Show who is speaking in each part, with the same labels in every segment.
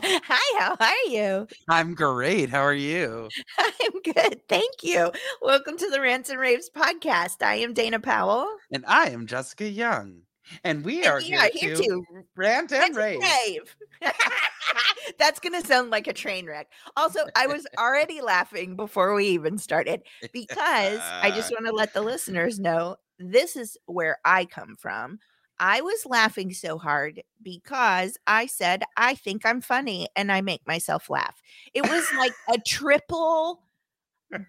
Speaker 1: Hi, how are you?
Speaker 2: I'm great. How are you?
Speaker 1: I'm good, thank you. Welcome to the Rants and Raves podcast. I am Dana Powell.
Speaker 2: And I am Jessica Young. And we
Speaker 1: And
Speaker 2: are
Speaker 1: we
Speaker 2: here,
Speaker 1: are here
Speaker 2: to
Speaker 1: to
Speaker 2: rant and rave.
Speaker 1: rave. That's going to sound like a train wreck. Also, I was already laughing before we even started because I just want to let the listeners know this is where I come from. I was laughing so hard because I said, I think I'm funny and I make myself laugh. It was like a triple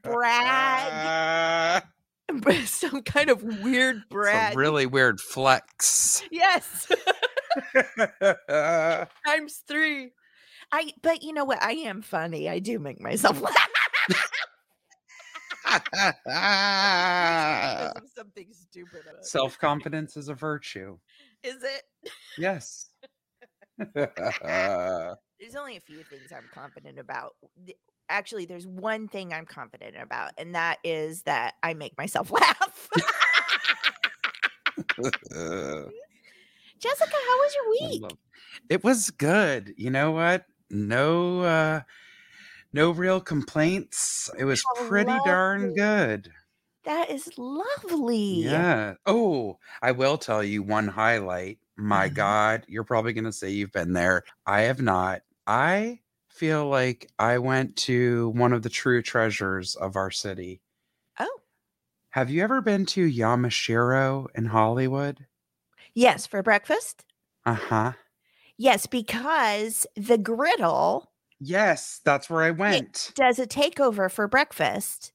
Speaker 1: brag, some kind of weird brag.
Speaker 2: really weird flex.
Speaker 1: yes. times three. I but you know what? I am funny. I do make myself laugh something stupid.
Speaker 2: Self confidence is a virtue.
Speaker 1: Is it?
Speaker 2: Yes.
Speaker 1: There's only a few things I'm confident about. Actually, there's one thing I'm confident about, and that is that I make myself laugh. Jessica, how was your week?
Speaker 2: It was good. You know what? No uh no real complaints. It was
Speaker 1: How
Speaker 2: pretty darn good.
Speaker 1: That is lovely.
Speaker 2: Yeah. Oh, I will tell you one highlight. My
Speaker 1: Mhm.
Speaker 2: God, you're probably going to say you've been there. I have not. I feel like I went to one of the true treasures of our city.
Speaker 1: Oh,
Speaker 2: Have you ever been to Yamashiro in Hollywood?
Speaker 1: yes, for breakfast.
Speaker 2: Uh huh.
Speaker 1: Yes, because the griddle
Speaker 2: Yes, that's where I went.
Speaker 1: does a takeover for breakfast.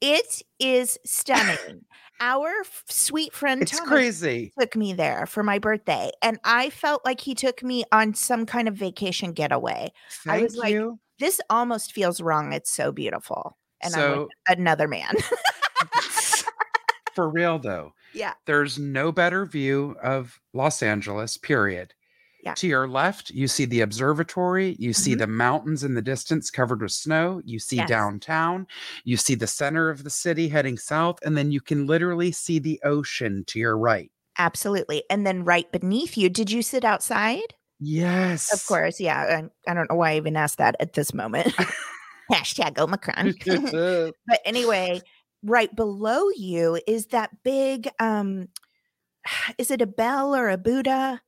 Speaker 1: It is stunning. Our sweet friend
Speaker 2: It's
Speaker 1: Thomas
Speaker 2: crazy.
Speaker 1: took me there for my birthday, and I felt like he took me on some kind of vacation getaway. I
Speaker 2: Thank
Speaker 1: was like,
Speaker 2: you.
Speaker 1: This almost feels wrong. It's so beautiful. And I'm
Speaker 2: So-
Speaker 1: another man.
Speaker 2: For real though,
Speaker 1: yeah.
Speaker 2: there's no better view of Los Angeles, period.
Speaker 1: Yeah.
Speaker 2: To your left, you see the observatory, you see
Speaker 1: Mhm.
Speaker 2: the mountains in the distance covered with snow, you see
Speaker 1: Yes.
Speaker 2: downtown, you see the center of the city heading south, and then you can literally see the ocean to your right.
Speaker 1: Absolutely. And then right beneath you, did you sit outside?
Speaker 2: Yes.
Speaker 1: Of course. Yeah. I, I don't know why I even asked that at this moment. Hashtag Omicron. but anyway, right below you is that big um is it a bell or a Buddha?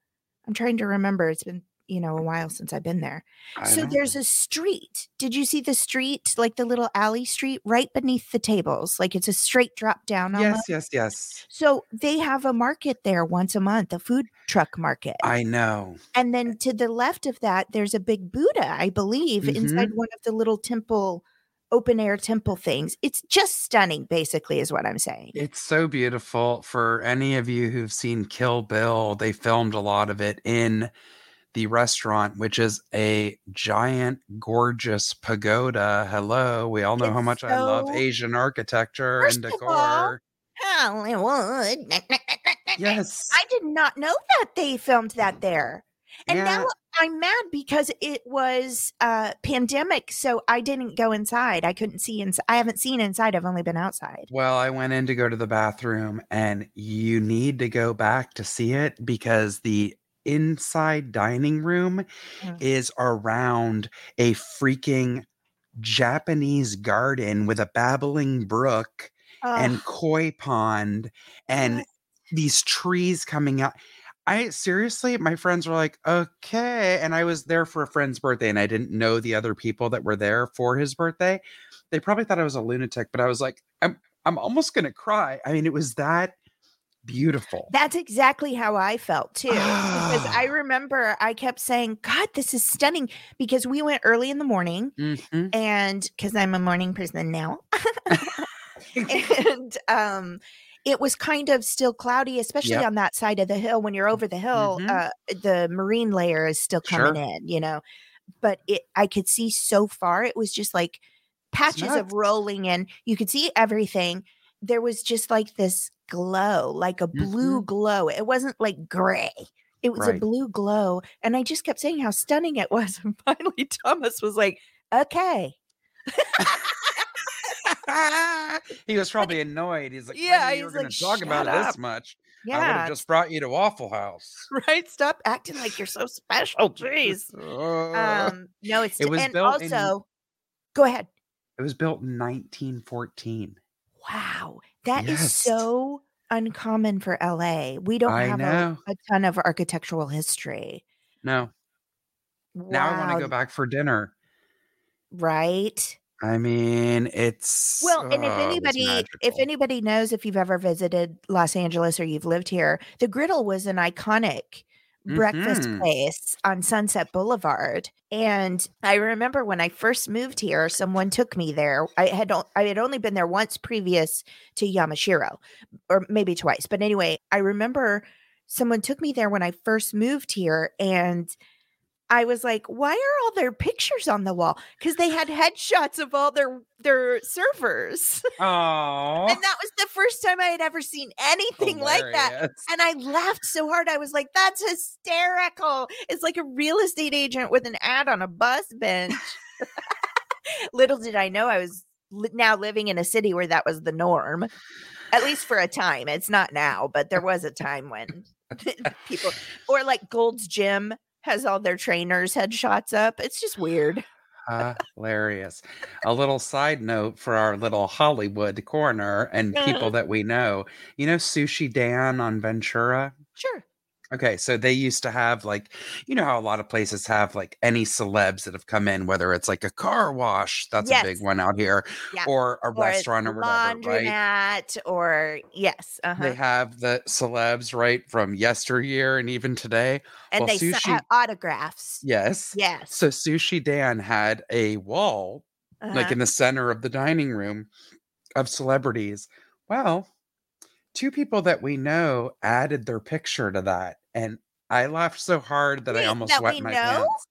Speaker 1: I'm trying to remember. It's been, you know, a while since I've been there.
Speaker 2: I
Speaker 1: so there's
Speaker 2: know.
Speaker 1: a street. Did you see the street, like the little alley street right beneath the tables? Like it's a straight drop down almost.
Speaker 2: Yes, yes, yes.
Speaker 1: So they have a market there once a month, a food truck market.
Speaker 2: I know.
Speaker 1: and then to the left of that, there's a big Buddha, I believe, inside
Speaker 2: Mm-hmm.
Speaker 1: one of the little temple, open air temple things. It's just stunning, basically, is what I'm saying.
Speaker 2: It's so beautiful. For any of you who've seen Kill Bill, they filmed a lot of it in the restaurant, which is a giant, gorgeous pagoda. Hello. We all know how
Speaker 1: It's
Speaker 2: much I love Asian architecture
Speaker 1: First
Speaker 2: and decor.
Speaker 1: Hollywood.
Speaker 2: Yes.
Speaker 1: I did not know that they filmed that there. And
Speaker 2: Yeah.
Speaker 1: now I'm mad because it was uh pandemic, so I didn't go inside. I couldn't see inside. I haven't seen inside. I've only been outside.
Speaker 2: Well, I went in to go to the bathroom, and you need to go back to see it because the inside dining room
Speaker 1: Mm.
Speaker 2: is around a freaking Japanese garden with a babbling brook and
Speaker 1: Ugh,
Speaker 2: koi pond and
Speaker 1: What?
Speaker 2: these trees coming out. I seriously, my friends were like, okay. And I was there for a friend's birthday and I didn't know the other people that were there for his birthday. They probably thought I was a lunatic, but I was like, I'm I'm almost gonna cry. I mean, it was that beautiful.
Speaker 1: That's exactly how I felt too. because I remember I kept saying, God, this is stunning. Because we went early in the morning
Speaker 2: Mhm.
Speaker 1: and because I'm a morning person now. and um it was kind of still cloudy, especially
Speaker 2: Yep.
Speaker 1: on that side of the hill. When you're over the hill,
Speaker 2: Mhm.
Speaker 1: uh, the marine layer is still coming
Speaker 2: Sure.
Speaker 1: in, you know. but it I could see so far. It was just like patches of rolling in. You could see everything. There was just like this glow, like a blue glow. It wasn't like gray. It was a
Speaker 2: Mm-hmm.
Speaker 1: Blue glow. And I just kept saying how stunning it was. And finally Thomas was like, okay.
Speaker 2: he was probably annoyed. He's like,
Speaker 1: Yeah,
Speaker 2: you were going
Speaker 1: like,
Speaker 2: to talk about it
Speaker 1: up."
Speaker 2: this much. Yeah. I would have just brought you to Waffle House.
Speaker 1: right. Stop acting like you're so special. Jeez.
Speaker 2: Uh,
Speaker 1: Um, no, it's
Speaker 2: It was
Speaker 1: and
Speaker 2: built in-
Speaker 1: also go ahead.
Speaker 2: it was built in 1914.
Speaker 1: Wow, that is
Speaker 2: Yes.
Speaker 1: so uncommon for LA. We don't
Speaker 2: I
Speaker 1: have a, a ton of architectural history.
Speaker 2: No, now I want to go back for dinner.
Speaker 1: Right.
Speaker 2: I mean, it's
Speaker 1: Well, and if
Speaker 2: oh,
Speaker 1: anybody if anybody knows if you've ever visited Los Angeles or you've lived here, the Griddle was an iconic breakfast
Speaker 2: Mhm.
Speaker 1: place on Sunset Boulevard. And I remember when I first moved here, someone took me there. I had o- I had only been there once previous to Yamashiro, or maybe twice. But anyway, I remember someone took me there when I first moved here and I was like, why are all their pictures on the wall? Because they had headshots of all their their surfers.
Speaker 2: Oh,
Speaker 1: and that was the first time I had ever seen anything like that. And I laughed so hard. I was like, that's hysterical. It's like a real estate agent with an ad on a bus bench. Little did I know I was li- now living in a city where that was the norm, at least for a time. It's not now, but there was a time when people, or like Gold's Gym has all their trainers' headshots up. It's just weird.
Speaker 2: Ah, hilarious. A little side note for our little Hollywood corner and people uh-huh. that we know. You know Sushi Dan on Ventura?
Speaker 1: Sure.
Speaker 2: Okay, so they used to have like, you know how a lot of places have like any celebs that have come in, whether it's like a car wash, that's a big one out here,
Speaker 1: Yeah.
Speaker 2: or a
Speaker 1: Or a
Speaker 2: restaurant or whatever, right?
Speaker 1: or yes. Uh-huh.
Speaker 2: They have the celebs right from yesteryear and even today.
Speaker 1: and
Speaker 2: well,
Speaker 1: they
Speaker 2: sushi-
Speaker 1: have autographs.
Speaker 2: Yes.
Speaker 1: Yes.
Speaker 2: So Sushi Dan had a wall like
Speaker 1: Uh-huh.
Speaker 2: in the center of the dining room of celebrities. Well, two people that we know added their picture to that. And I laughed so hard that I almost
Speaker 1: that
Speaker 2: wet my
Speaker 1: know?
Speaker 2: pants.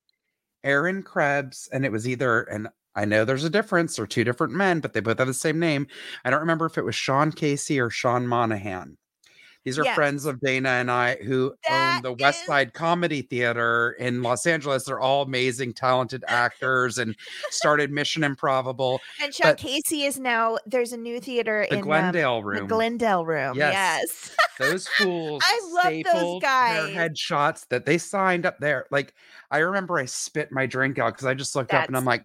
Speaker 2: Aaron Krebs, and it was either, and I know there's a difference, or two different men, but they both have the same name. I don't remember if it was Sean Casey or Sean Monahan. These are
Speaker 1: Yes.
Speaker 2: friends of Dana and I who
Speaker 1: That
Speaker 2: own the West
Speaker 1: is-
Speaker 2: Side Comedy Theater in Los Angeles. They're all amazing, talented actors and started Mission Improbable,
Speaker 1: and Sean
Speaker 2: but-
Speaker 1: Casey is now there's a new theater
Speaker 2: the
Speaker 1: in um,
Speaker 2: Glendale
Speaker 1: the
Speaker 2: room.
Speaker 1: Glendale room.
Speaker 2: Yes.
Speaker 1: Yes.
Speaker 2: those fools
Speaker 1: I love those guys.
Speaker 2: their headshots that they signed up there. Like I remember I spit my drink out because I just looked up and I'm like,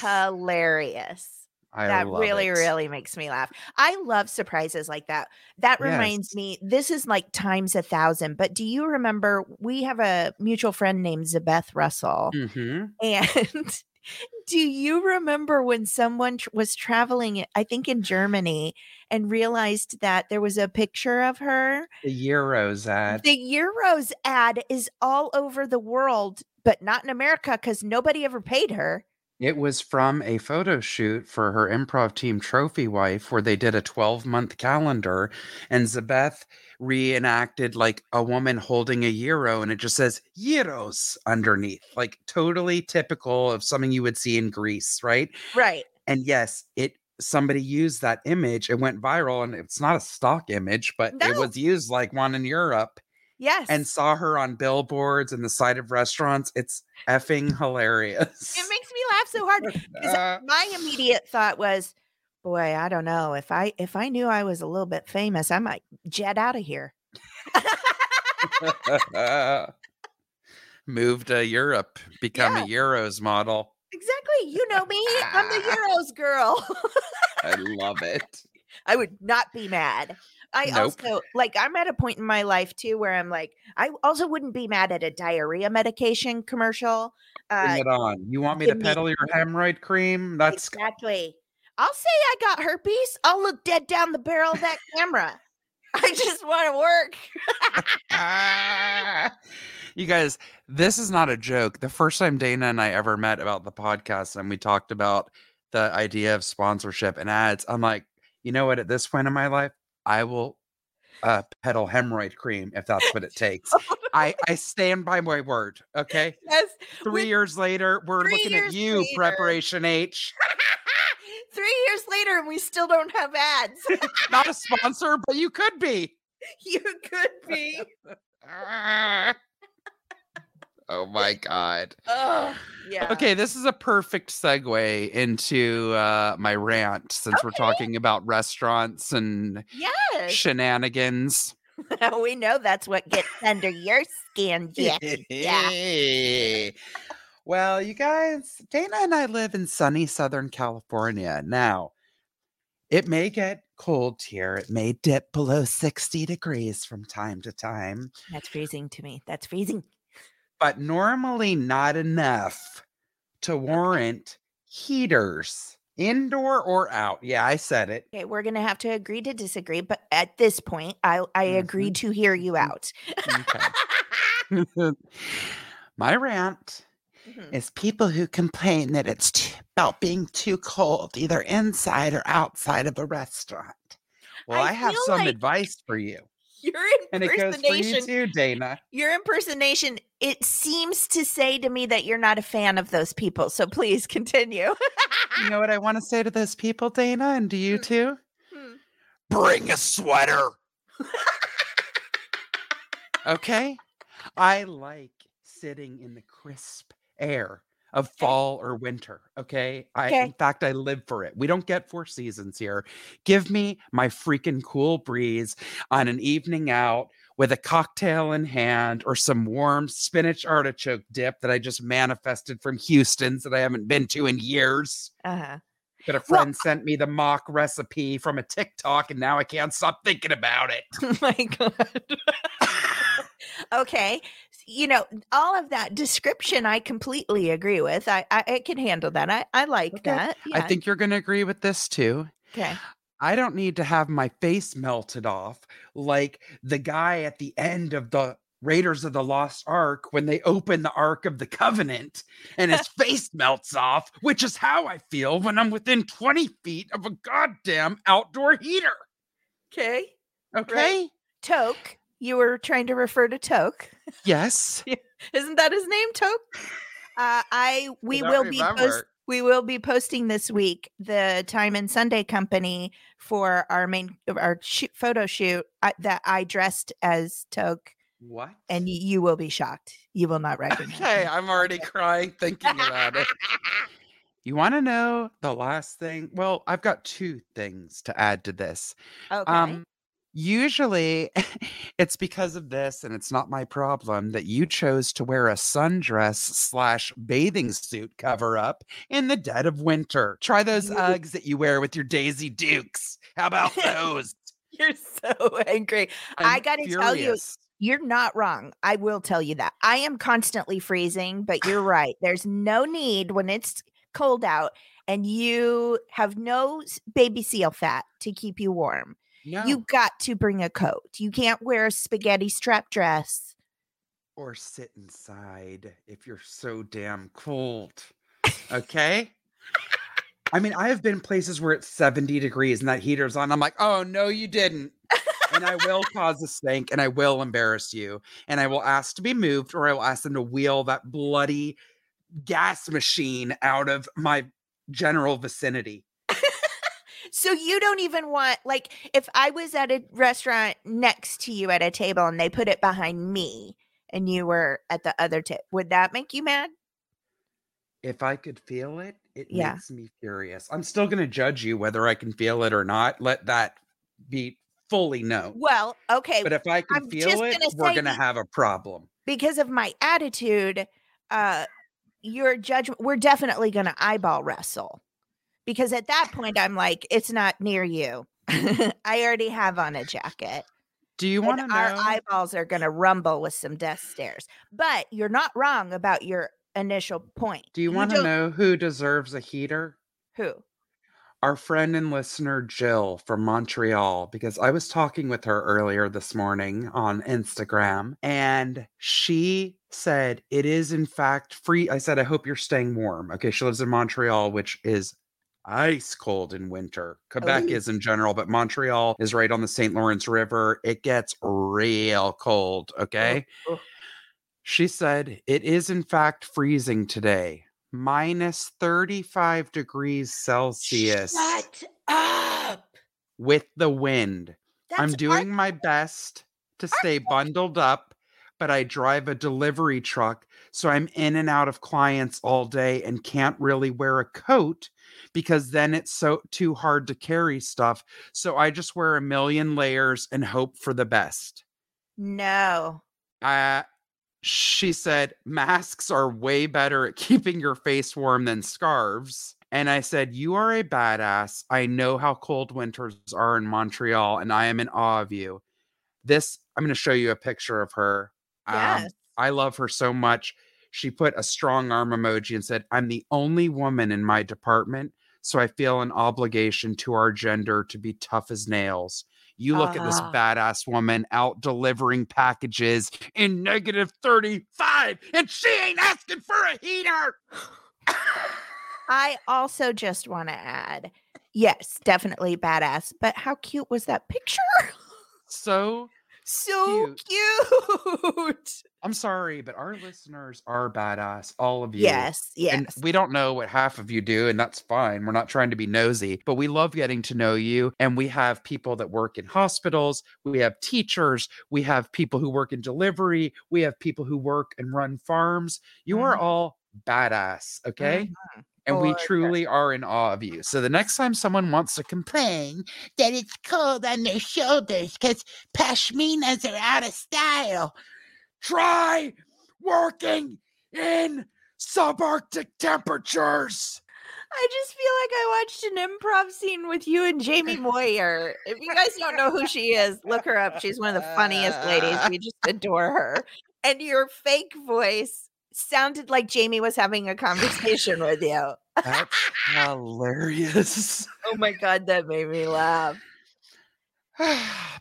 Speaker 1: Hilarious.
Speaker 2: I
Speaker 1: that really,
Speaker 2: it.
Speaker 1: really makes me laugh. I love surprises like that. That reminds
Speaker 2: Yes.
Speaker 1: me, this is like times a thousand. But do you remember we have a mutual friend named Zabeth Russell?
Speaker 2: Mhm.
Speaker 1: And do you remember when someone tr- was traveling, I think in Germany, and realized that there was a picture of her?
Speaker 2: The Euros ad.
Speaker 1: The Euros ad is all over the world, but not in America because nobody ever paid her.
Speaker 2: It was from a photo shoot for her improv team Trophy Wife, where they did a 12 month calendar, and Zabeth reenacted like a woman holding a euro, and it just says Euros underneath, like totally typical of something you would see in Greece, right?
Speaker 1: Right.
Speaker 2: And yes, it somebody used that image, it went viral, and it's not a stock image, but it was used like one in Europe,
Speaker 1: Yes.
Speaker 2: and saw her on billboards and the side of restaurants. It's effing hilarious.
Speaker 1: it makes me laugh so hard.
Speaker 2: Uh,
Speaker 1: my immediate thought was, boy, I don't know. If I if I knew I was a little bit famous, I might jet out of here.
Speaker 2: Move to Europe, become
Speaker 1: Yeah.
Speaker 2: a Euros model.
Speaker 1: Exactly. You know me. I'm the Euros girl.
Speaker 2: I love it.
Speaker 1: I would not be mad. I
Speaker 2: Nope.
Speaker 1: also like I'm at a point in my life too where I'm like I also wouldn't be mad at a diarrhea medication commercial.
Speaker 2: Bring
Speaker 1: Uh
Speaker 2: it on. You want me to
Speaker 1: give me-
Speaker 2: peddle your hemorrhoid cream? That's
Speaker 1: exactly. I'll say I got herpes. I'll look dead down the barrel of that camera. I just want to work.
Speaker 2: You guys, this is not a joke. The first time Dana and I ever met about the podcast and we talked about the idea of sponsorship and ads, I'm like, you know what? At this point in my life, I will uh, pedal hemorrhoid cream if that's what it takes. I I stand by my word. Okay.
Speaker 1: Yes.
Speaker 2: Three years later, we're looking at you,
Speaker 1: later.
Speaker 2: Preparation H.
Speaker 1: Three years later, and we still don't have ads.
Speaker 2: Not a sponsor, but you could be.
Speaker 1: you could be.
Speaker 2: Oh my god.
Speaker 1: Oh, yeah.
Speaker 2: Okay, this is a perfect segue into uh, my rant since we're talking about restaurants and
Speaker 1: Yes.
Speaker 2: shenanigans.
Speaker 1: we know that's what gets under your skin, Jackie. Yeah.
Speaker 2: well, you guys, Dana and I live in sunny Southern California. Now, it may get cold here. It may dip below 60 degrees from time to time,
Speaker 1: That's freezing to me. That's freezing.
Speaker 2: But normally not enough to warrant heaters, indoor or out. Yeah, I said it.
Speaker 1: Okay, we're gonna have to agree to disagree, but at this point, I I agree to hear you
Speaker 2: Mhm.
Speaker 1: out.
Speaker 2: Okay. My rant
Speaker 1: Mhm.
Speaker 2: is people who complain that it's t- about being too cold, either inside or outside of a restaurant. Well,
Speaker 1: I
Speaker 2: I, have some
Speaker 1: like
Speaker 2: advice for you.
Speaker 1: Your
Speaker 2: And goes for you
Speaker 1: impersonation,
Speaker 2: too, Dana.
Speaker 1: your impersonation, it seems to say to me that you're not a fan of those people. So please continue.
Speaker 2: You know what I want to say to those people, Dana, and to you
Speaker 1: Mm.
Speaker 2: too?
Speaker 1: Hmm.
Speaker 2: Bring a sweater. okay? I like sitting in the crisp air of fall or winter. Okay. I
Speaker 1: Okay.
Speaker 2: in fact I live for it. We don't get four seasons here. Give me my freaking cool breeze on an evening out with a cocktail in hand or some warm spinach artichoke dip that I just manifested from Houston's that I haven't been to in years.
Speaker 1: Uh-huh.
Speaker 2: That a
Speaker 1: Well,
Speaker 2: friend sent me the mock recipe from a TikTok and now I can't stop thinking about it.
Speaker 1: Oh my god. okay. You know, all of that description I completely agree with. I I, I can handle that. I, I like
Speaker 2: Okay.
Speaker 1: that.
Speaker 2: I think you're going to agree with this too.
Speaker 1: okay.
Speaker 2: I don't need to have my face melted off like the guy at the end of the Raiders of the Lost Ark when they open the Ark of the Covenant and his face melts off, which is how I feel when I'm within 20 feet of a goddamn outdoor heater.
Speaker 1: Okay.
Speaker 2: Okay.
Speaker 1: Toke. You were trying to refer to Toke.
Speaker 2: Yes.
Speaker 1: Isn't that his name, Toke? Uh, I we
Speaker 2: don't
Speaker 1: will be post, we will be posting this week the Time and Sunday Company for our main our shoot, photo shoot uh, that I dressed as Toke,
Speaker 2: What?
Speaker 1: and y- you will be shocked. You will not recognize.
Speaker 2: Okay,
Speaker 1: me.
Speaker 2: I'm already crying thinking about it. You want to know the last thing? Well, I've got two things to add to this.
Speaker 1: okay.
Speaker 2: Um, usually it's because of this, and it's not my problem that you chose to wear a sundress slash bathing suit cover up in the dead of winter. Try those Uggs that you wear with your Daisy Dukes. How about those?
Speaker 1: You're so angry. I
Speaker 2: I'm
Speaker 1: gotta tell you. You're not wrong. I will tell you that. I am constantly freezing, but you're right. There's no need when it's cold out and you have no baby seal fat to keep you warm.
Speaker 2: No.
Speaker 1: You got to bring a coat. You can't wear a spaghetti strap dress.
Speaker 2: or sit inside if you're so damn cold. Okay? I mean, I have been places where it's 70 degrees and that heater's on. I'm like, oh, no, you didn't. and I will cause a stink and I will embarrass you. And I will ask to be moved or I will ask them to wheel that bloody gas machine out of my general vicinity.
Speaker 1: So you don't even want like if I was at a restaurant next to you at a table and they put it behind me and you were at the other tip, would that make you mad?
Speaker 2: If I could feel it, it
Speaker 1: Yeah.
Speaker 2: makes me furious. I'm still going to judge you whether I can feel it or not. Let that be fully known.
Speaker 1: Well, okay.
Speaker 2: But if I can
Speaker 1: I'm
Speaker 2: feel it,
Speaker 1: gonna
Speaker 2: we're going to have a problem.
Speaker 1: because of my attitude, uh your judgment we're definitely going to eyeball wrestle. Because at that point I'm like it's not near you. I already have on a jacket.
Speaker 2: Do you want to know?
Speaker 1: our eyeballs are going to rumble with some death stares. But you're not wrong about your initial point.
Speaker 2: do you want to know who deserves a heater?
Speaker 1: who?
Speaker 2: Our friend and listener Jill from Montreal, because I was talking with her earlier this morning on Instagram, and she said it is in fact free. I said, I hope you're staying warm. Okay, she lives in Montreal, which is ice cold in winter. Quebec
Speaker 1: Ooh.
Speaker 2: is in general, but Montreal is right on the St. Lawrence River. It gets real cold. Oh, okay.
Speaker 1: oh.
Speaker 2: She said, It is in fact freezing today, minus 35 degrees Celsius
Speaker 1: Shut up.
Speaker 2: with the wind. I'm
Speaker 1: That's
Speaker 2: doing my best to stay bundled up, but I drive a delivery truck, so I'm in and out of clients all day and can't really wear a coat because then it's so too hard to carry stuff. So I just wear a million layers and hope for the best.
Speaker 1: No.
Speaker 2: Uh she said masks are way better at keeping your face warm than scarves. And I said, You are a badass. I know how cold winters are in Montreal, and I am in awe of you. This, I'm going to show you a picture of her. Um,
Speaker 1: Yes.
Speaker 2: I love her so much. She put a strong arm emoji and said, I'm the only woman in my department, so I feel an obligation to our gender to be tough as nails. You look at this
Speaker 1: Ah.
Speaker 2: badass woman out delivering packages in negative 35, and she ain't asking for a heater.
Speaker 1: I also just want to add, yes, definitely badass. But how cute was that picture?
Speaker 2: So
Speaker 1: so cute.
Speaker 2: I'm sorry, but our listeners are badass. All of you.
Speaker 1: Yes, yes.
Speaker 2: And we don't know what half of you do, and that's fine. We're not trying to be nosy, but we love getting to know you. And we have people that work in hospitals, we have teachers, we have people who work in delivery, we have people who work and run farms. You are
Speaker 1: Mhm.
Speaker 2: all badass, okay? And we
Speaker 1: For sure.
Speaker 2: truly are in awe of you. So the next time someone wants to complain that it's cold on their shoulders because pashminas are out of style, try working in subarctic temperatures.
Speaker 1: I just feel like I watched an improv scene with you and Jamie Moyer. If you guys don't know who she is, look her up. She's one of the funniest ladies. We just adore her. And your fake voice sounded like Jamie was having a conversation with you.
Speaker 2: That's hilarious.
Speaker 1: Oh my god, that made me laugh.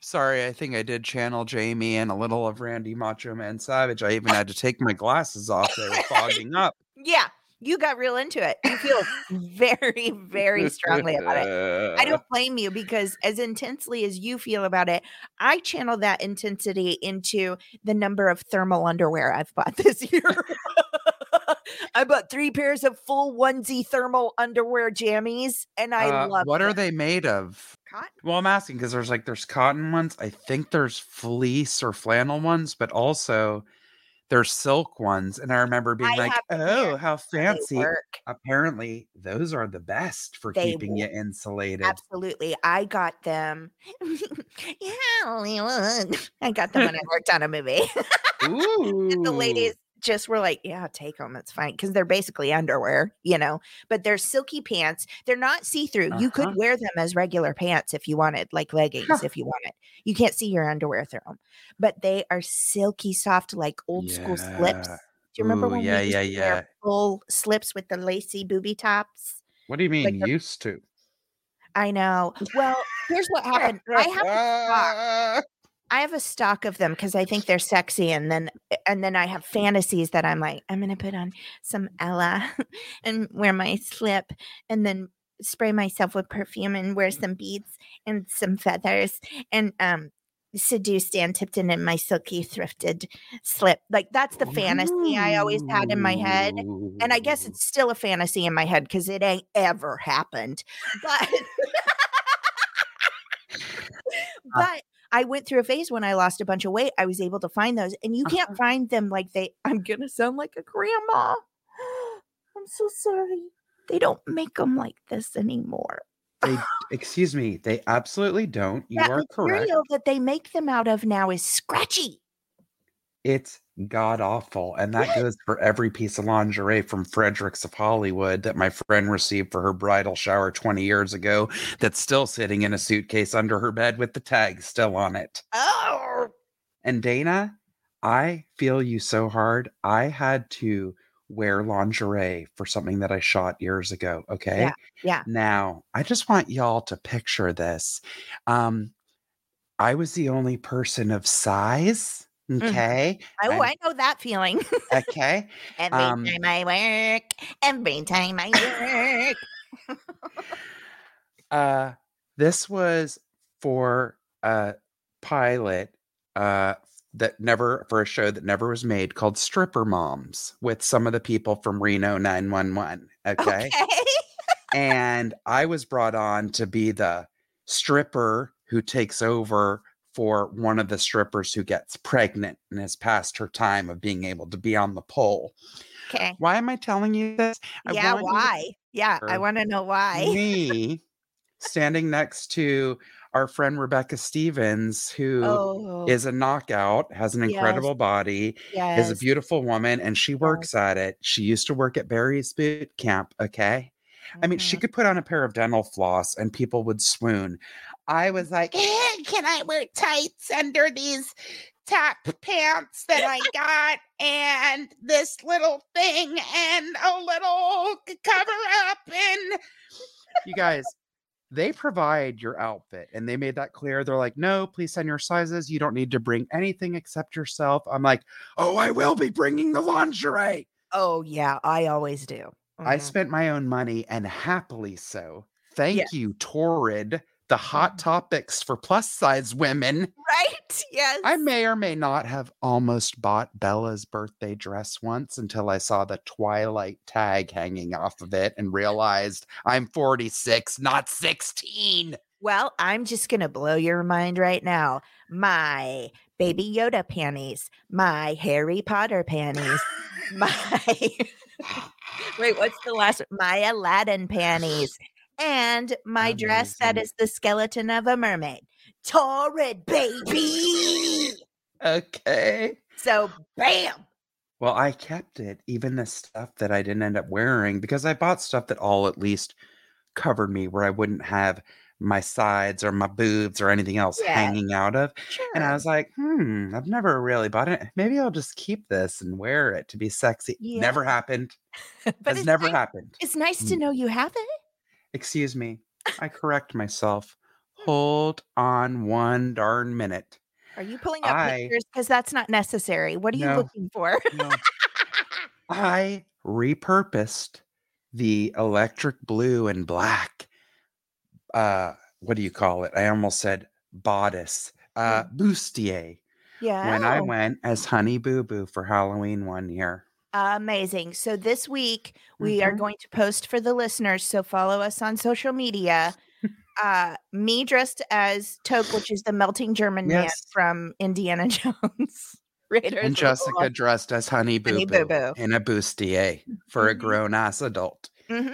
Speaker 2: Sorry, I think I did channel Jamie and a little of Randy Macho Man Savage. I even had to take my glasses off. They were fogging up.
Speaker 1: Yeah, you got real into it. You feel very, very strongly about it. I don't blame you because as intensely as you feel about it, I channel that intensity into the number of thermal underwear I've bought this year. I bought three pairs of full onesie thermal underwear jammies, and I
Speaker 2: Uh,
Speaker 1: love
Speaker 2: what are they made of?
Speaker 1: Cotton?
Speaker 2: Well, I'm asking because there's like there's cotton ones. I think there's fleece or flannel ones, but also there's silk ones. And I remember being
Speaker 1: I
Speaker 2: like, "Oh, how fancy!" Apparently, those are the best for
Speaker 1: They
Speaker 2: keeping you insulated.
Speaker 1: Absolutely. I got them. yeah, Hollywood. I got them when I worked on a movie.
Speaker 2: Ooh,
Speaker 1: And the ladies just were like, yeah, take them. It's fine. Cause they're basically underwear, you know, but they're silky pants. They're not see through. You could
Speaker 2: Uh-huh.
Speaker 1: wear them as regular pants if you wanted, like leggings if you wanted. You can't see your underwear through them, but they are silky soft, like old school slips. Do you remember
Speaker 2: Ooh,
Speaker 1: when
Speaker 2: yeah,
Speaker 1: we used
Speaker 2: yeah,
Speaker 1: to wear
Speaker 2: yeah.
Speaker 1: full slips with the lacy booby tops?
Speaker 2: What do you mean
Speaker 1: Like the-
Speaker 2: used to?
Speaker 1: I know. Well, here's what happened. I have a stock. I have a stock of them because I think they're sexy, and then and then I have fantasies that I'm like, I'm gonna put on some Ella and wear my slip, and then spray myself with perfume and wear some beads and some feathers, and um seduce Dan Tipton in my silky thrifted slip. Like that's the fantasy I always had in my head. And I guess it's still a fantasy in my head because it ain't ever happened. But but I went through a phase when I lost a bunch of weight. I was able to find those, and you can't
Speaker 2: Uh-huh.
Speaker 1: find them like they. I'm gonna sound like a grandma. I'm so sorry. They don't make them like this anymore.
Speaker 2: They, excuse me, they absolutely don't. You
Speaker 1: that
Speaker 2: are correct.
Speaker 1: The material that they make them out of now is scratchy.
Speaker 2: It's god awful. And that goes for every piece of lingerie from Fredericks of Hollywood that my friend received for her bridal shower 20 years ago that's still sitting in a suitcase under her bed with the tag still on it.
Speaker 1: Oh,
Speaker 2: And Dana, I feel you so hard. I had to wear lingerie for something that I shot years ago. Okay.
Speaker 1: yeah.
Speaker 2: Now, I just want y'all to picture this. Um, I was the only person of size. Okay.
Speaker 1: oh,
Speaker 2: I'm-
Speaker 1: I know that feeling.
Speaker 2: Okay.
Speaker 1: every
Speaker 2: Um,
Speaker 1: time I work, every time I work.
Speaker 2: Uh, this was for a pilot uh, that never, for a show that never was made called Stripper Moms with some of the people from Reno 911. Okay.
Speaker 1: Okay.
Speaker 2: and I was brought on to be the stripper who takes over for one of the strippers who gets pregnant and has passed her time of being able to be on the pole.
Speaker 1: Okay.
Speaker 2: Why am I telling you this? I
Speaker 1: yeah.
Speaker 2: want you to
Speaker 1: Why? Yeah. I want to know why.
Speaker 2: me standing next to our friend Rebecca Stevens, who is
Speaker 1: Oh.
Speaker 2: a knockout, has an
Speaker 1: Yes.
Speaker 2: incredible body, is a beautiful woman, and she works at it. She used to work at Barry's Boot Camp. Okay. I mean, she
Speaker 1: Mhm.
Speaker 2: could put on a pair of dental floss and people would swoon. I was like, "Eh, can I wear tights under these top pants that I got and this little thing and a little cover up and you guys they provide your outfit and they made that clear they're like no please send your sizes you don't need to bring anything except yourself i'm like oh i will be bringing the lingerie
Speaker 1: Oh yeah. I always do.
Speaker 2: I
Speaker 1: Mhm.
Speaker 2: spent my own money and happily so. Thank
Speaker 1: Yeah.
Speaker 2: you, Torrid, the hot
Speaker 1: Mhm.
Speaker 2: topics for plus size women.
Speaker 1: Right. Yes.
Speaker 2: I may or may not have almost bought Bella's birthday dress once until I saw the Twilight tag hanging off of it and realized I'm 46, not 16.
Speaker 1: Well, I'm just going to blow your mind right now. My baby Yoda panties, my Harry Potter panties, my Wait, what's the last? My Aladdin panties and my dress that is the skeleton of a mermaid. Torrid baby.
Speaker 2: Okay.
Speaker 1: So, bam.
Speaker 2: Well, I kept it, even the stuff that I didn't end up wearing, because I bought stuff that all at least covered me where I wouldn't have my sides or my boobs or anything else
Speaker 1: Yeah.
Speaker 2: hanging out of.
Speaker 1: Sure.
Speaker 2: And I was like, hmm, I've never really bought it. Maybe I'll just keep this and wear it to be sexy. Never happened.
Speaker 1: but
Speaker 2: Has
Speaker 1: it's
Speaker 2: never
Speaker 1: nice,
Speaker 2: happened.
Speaker 1: it's nice to
Speaker 2: Mm.
Speaker 1: know you have it.
Speaker 2: Excuse me. I correct myself. Hold on one darn minute.
Speaker 1: Are you pulling up
Speaker 2: I-
Speaker 1: pictures? Because that's not necessary. What are you looking for?
Speaker 2: No. I repurposed the electric blue and black. Uh, what do you call it? I almost said bodice. Uh, bustier.
Speaker 1: yeah.
Speaker 2: When I went as Honey Boo Boo for Halloween one year.
Speaker 1: Amazing. So this week we are
Speaker 2: Mhm.
Speaker 1: going to post for the listeners. So follow us on social media. Uh, me dressed as Toke, which is the melting German man from Indiana Jones. Raiders
Speaker 2: And Jessica dressed as Honey Boo Boo in a bustier for a
Speaker 1: Mhm.
Speaker 2: grown ass adult.
Speaker 1: Mhm.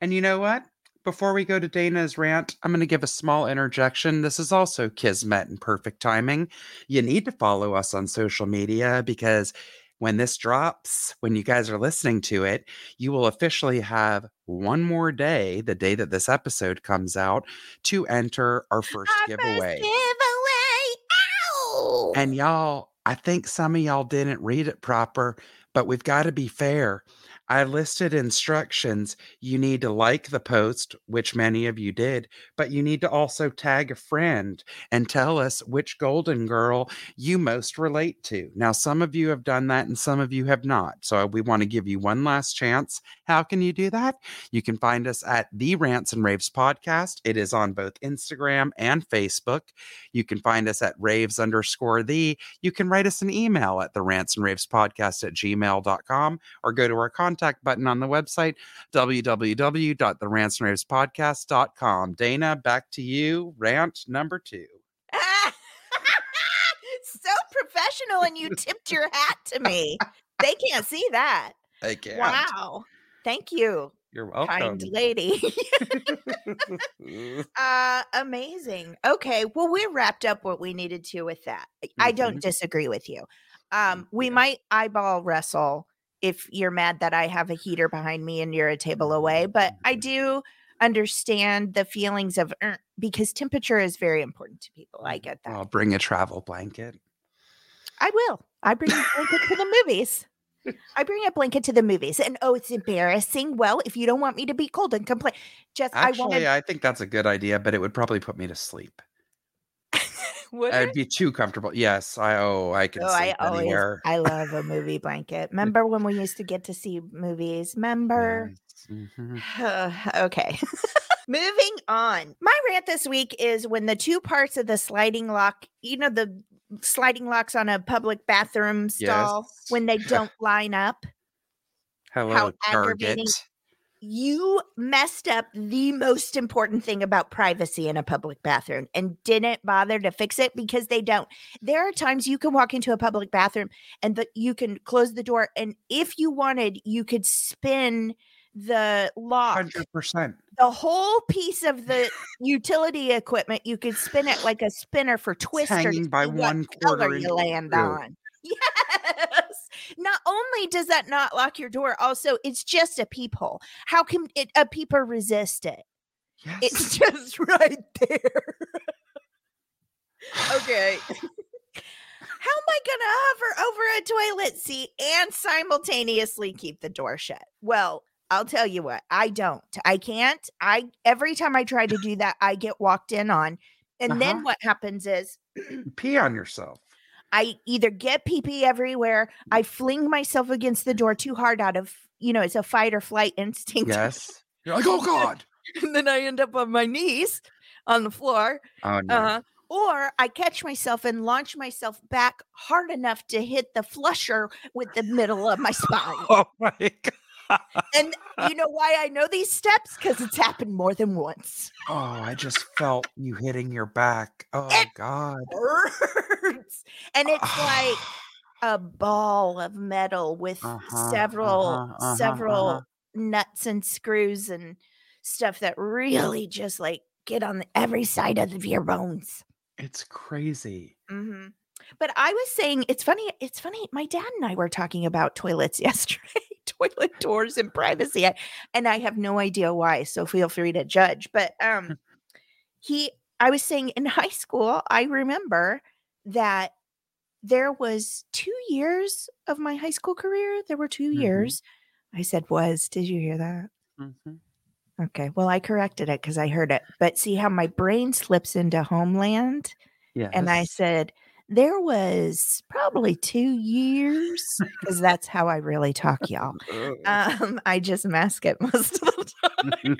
Speaker 2: And you know what? Before we go to Dana's rant, I'm going to give a small interjection. This is also Kismet and perfect timing. You need to follow us on social media because when this drops, when you guys are listening to it, you will officially have one more day, the day that this episode comes out, to enter our first
Speaker 1: Our first
Speaker 2: giveaway.
Speaker 1: giveaway. Ow!
Speaker 2: And y'all, I think some of y'all didn't read it proper, but we've got to be fair. I listed instructions. You need to like the post, which many of you did, but you need to also tag a friend and tell us which Golden Girl you most relate to. Now, some of you have done that and some of you have not. So uh, we want to give you one last chance. How can you do that? You can find us at the Rants and Raves podcast. It is on both Instagram and Facebook. You can find us at raves underscore the. You can write us an email at the rants and raves podcast at gmail.com or go to our contact button on the website, www.therantsandravespodcast.com. Dana, back to you. Rant number two.
Speaker 1: so professional, and you tipped your hat to me. They can't see that.
Speaker 2: I can't.
Speaker 1: Wow. Thank you,
Speaker 2: You're welcome.
Speaker 1: kind lady. uh amazing. Okay. Well, we wrapped up what we needed to with that. I- I don't
Speaker 2: Mhm.
Speaker 1: disagree with you. Um, we
Speaker 2: Yeah.
Speaker 1: might eyeball wrestle if you're mad that I have a heater behind me and you're a table away, but I
Speaker 2: Mhm.
Speaker 1: do understand the feelings of "Er," because temperature is very important to people. I get that.
Speaker 2: I'll bring a travel blanket.
Speaker 1: I will. I bring a blanket to the movies. I bring a blanket to the movies, and oh, it's embarrassing. Well, if you don't want me to be cold and complain, just I
Speaker 2: Actually,
Speaker 1: wanted.
Speaker 2: I think that's a good idea, but it would probably put me to sleep.
Speaker 1: Would
Speaker 2: I'd
Speaker 1: it?
Speaker 2: be too comfortable. Yes, I oh I can
Speaker 1: Oh, I always,
Speaker 2: anywhere.
Speaker 1: I love a movie blanket. Remember when we used to get to see movies? Remember?
Speaker 2: Yes, mhm.
Speaker 1: okay. Moving on. My rant this week is when the two parts of the sliding lock, you know, the sliding locks on a public bathroom stall,
Speaker 2: Yes.
Speaker 1: when they don't line up,
Speaker 2: Hello,
Speaker 1: aggravating.
Speaker 2: Target.
Speaker 1: You messed up the most important thing about privacy in a public bathroom and didn't bother to fix it because they don't. There are times you can walk into a public bathroom and the, you can close the door, and if you wanted, you could spin the lock
Speaker 2: Hundred percent.
Speaker 1: the whole piece of the utility equipment you could spin it like a spinner for twister to
Speaker 2: hanging by one quarter
Speaker 1: you land on yes not only does that not lock your door also it's just a peephole. How can it a peeper resist it?
Speaker 2: Yes.
Speaker 1: it's just right there. Okay. How am i going to hover over a toilet seat and simultaneously keep the door shut? Well i'll tell you what i don't. I can't. I every time i try to do that i get walked in on. And then
Speaker 2: Uh-huh.
Speaker 1: what happens is
Speaker 2: Pee on yourself.
Speaker 1: I either get pee pee everywhere, I fling myself against the door too hard out of, you know, it's a fight or flight instinct.
Speaker 2: Yes. You're like, oh God.
Speaker 1: and then I end up on my knees on the floor.
Speaker 2: Oh no.
Speaker 1: Uh, or I catch myself and launch myself back hard enough to hit the flusher with the middle of my spine.
Speaker 2: Oh my God.
Speaker 1: And you know why I know these steps? Because it's happened more than once.
Speaker 2: Oh, I just felt you hitting your back. Oh
Speaker 1: It-
Speaker 2: God.
Speaker 1: Hurts. And it's like a ball of metal with
Speaker 2: Uh-huh,
Speaker 1: several
Speaker 2: uh-huh, uh-huh,
Speaker 1: several
Speaker 2: uh-huh.
Speaker 1: nuts and screws and stuff that really just like get on the, every side of your bones.
Speaker 2: It's crazy.
Speaker 1: hmm But I was saying it's funny. It's funny. My dad and I were talking about toilets yesterday, toilet doors and privacy, I- and I have no idea why. So feel free to judge. But um, he, I was saying in high school, I remember that there was two years of my high school career. There were 2
Speaker 2: Mhm.
Speaker 1: years. I said was. Did you hear that?
Speaker 2: Mhm.
Speaker 1: Okay. Well, I corrected it because I heard it. But see how my brain slips into homeland?
Speaker 2: Yes.
Speaker 1: And I said, there was probably two years because that's how I really talk, y'all. Um, I just mask it most of the time.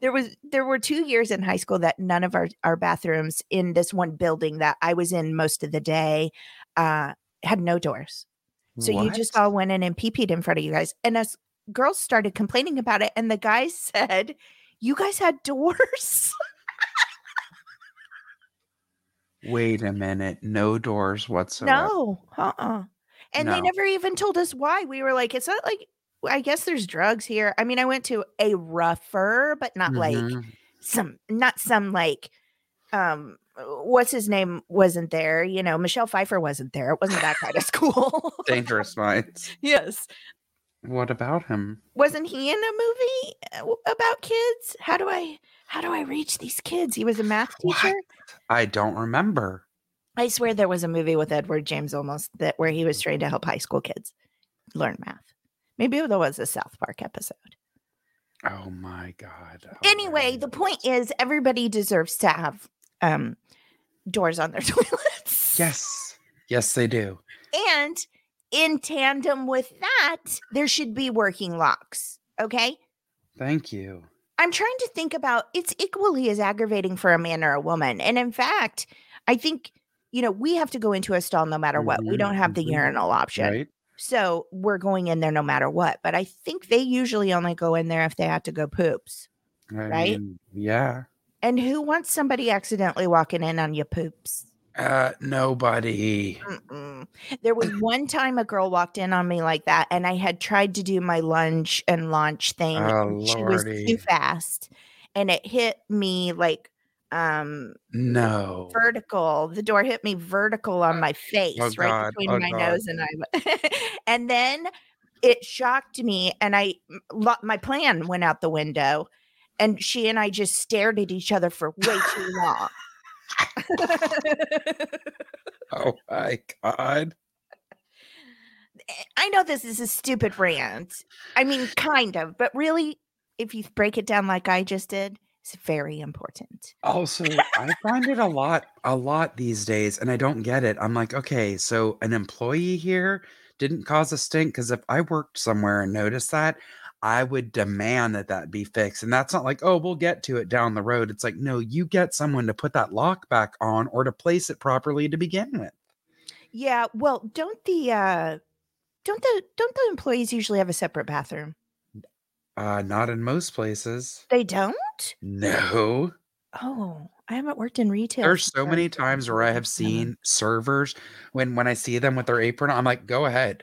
Speaker 1: there was there were two years in high school that none of our, our bathrooms in this one building that I was in most of the day uh had no doors. So you just all went in and pee peed in front of you guys. And us girls started complaining about it, and the guys said, You guys had doors?
Speaker 2: Wait a minute. No doors whatsoever.
Speaker 1: No, uh-uh. And they never even told us why. We were like, it's not like I guess there's drugs here. I mean, I went to a rougher, but not like
Speaker 2: Mhm.
Speaker 1: some not some like um what's his name wasn't there, you know, Michelle Pfeiffer wasn't there. It wasn't that kind of school.
Speaker 2: Dangerous minds.
Speaker 1: yes.
Speaker 2: What about him?
Speaker 1: Wasn't he in a movie uh, about kids? How do I how do I reach these kids? He was a math
Speaker 2: What?
Speaker 1: teacher.
Speaker 2: I don't remember.
Speaker 1: I swear there was a movie with Edward James Olmos that where he was trying to help high school kids learn math. Maybe there was a South Park episode.
Speaker 2: Oh my God. All
Speaker 1: Anyway, the
Speaker 2: right.
Speaker 1: point is everybody deserves to have um doors on their toilets.
Speaker 2: Yes. Yes, they do.
Speaker 1: And in tandem with that, there should be working locks. Okay.
Speaker 2: Thank you.
Speaker 1: I'm trying to think about it's equally as aggravating for a man or a woman. And in fact, I think, you know, we have to go into a stall no matter what. We
Speaker 2: Mhm,
Speaker 1: don't have the
Speaker 2: mhm.
Speaker 1: urinal option.
Speaker 2: Right?
Speaker 1: So we're going in there no matter what. But I think they usually only go in there if they have to go poops.
Speaker 2: I
Speaker 1: Right?
Speaker 2: mean, yeah.
Speaker 1: And who wants somebody accidentally walking in on your poops?
Speaker 2: Uh, nobody.
Speaker 1: Mm-mm. There was one time a girl walked in on me like that, and I had tried to do my lunge and launch thing.
Speaker 2: Oh,
Speaker 1: and she was too fast, and it hit me like um
Speaker 2: No.
Speaker 1: vertical. The door hit me vertical on my face, right
Speaker 2: God.
Speaker 1: between
Speaker 2: Oh,
Speaker 1: my
Speaker 2: God.
Speaker 1: nose and I. and then it shocked me, and I my plan went out the window, and she and I just stared at each other for way too long.
Speaker 2: Oh my God.
Speaker 1: Eh, I know this is a stupid rant. I mean, kind of, but really, if you break it down like I just did, it's very important.
Speaker 2: Oh, also, I find it a lot, a lot these days, and I don't get it. I'm like, okay, so an employee here didn't cause a stink because if I worked somewhere and noticed that, I would demand that that be fixed. And that's not like, oh, we'll get to it down the road. It's like, no, you get someone to put that lock back on or to place it properly to begin with.
Speaker 1: Yeah, well, don't the uh don't the don't the employees usually have a separate bathroom?
Speaker 2: Uh, not in most places.
Speaker 1: They don't?
Speaker 2: No.
Speaker 1: Oh, I haven't worked in retail.
Speaker 2: There's so many times where I have seen servers when when I see them with their apron, I'm like, go ahead.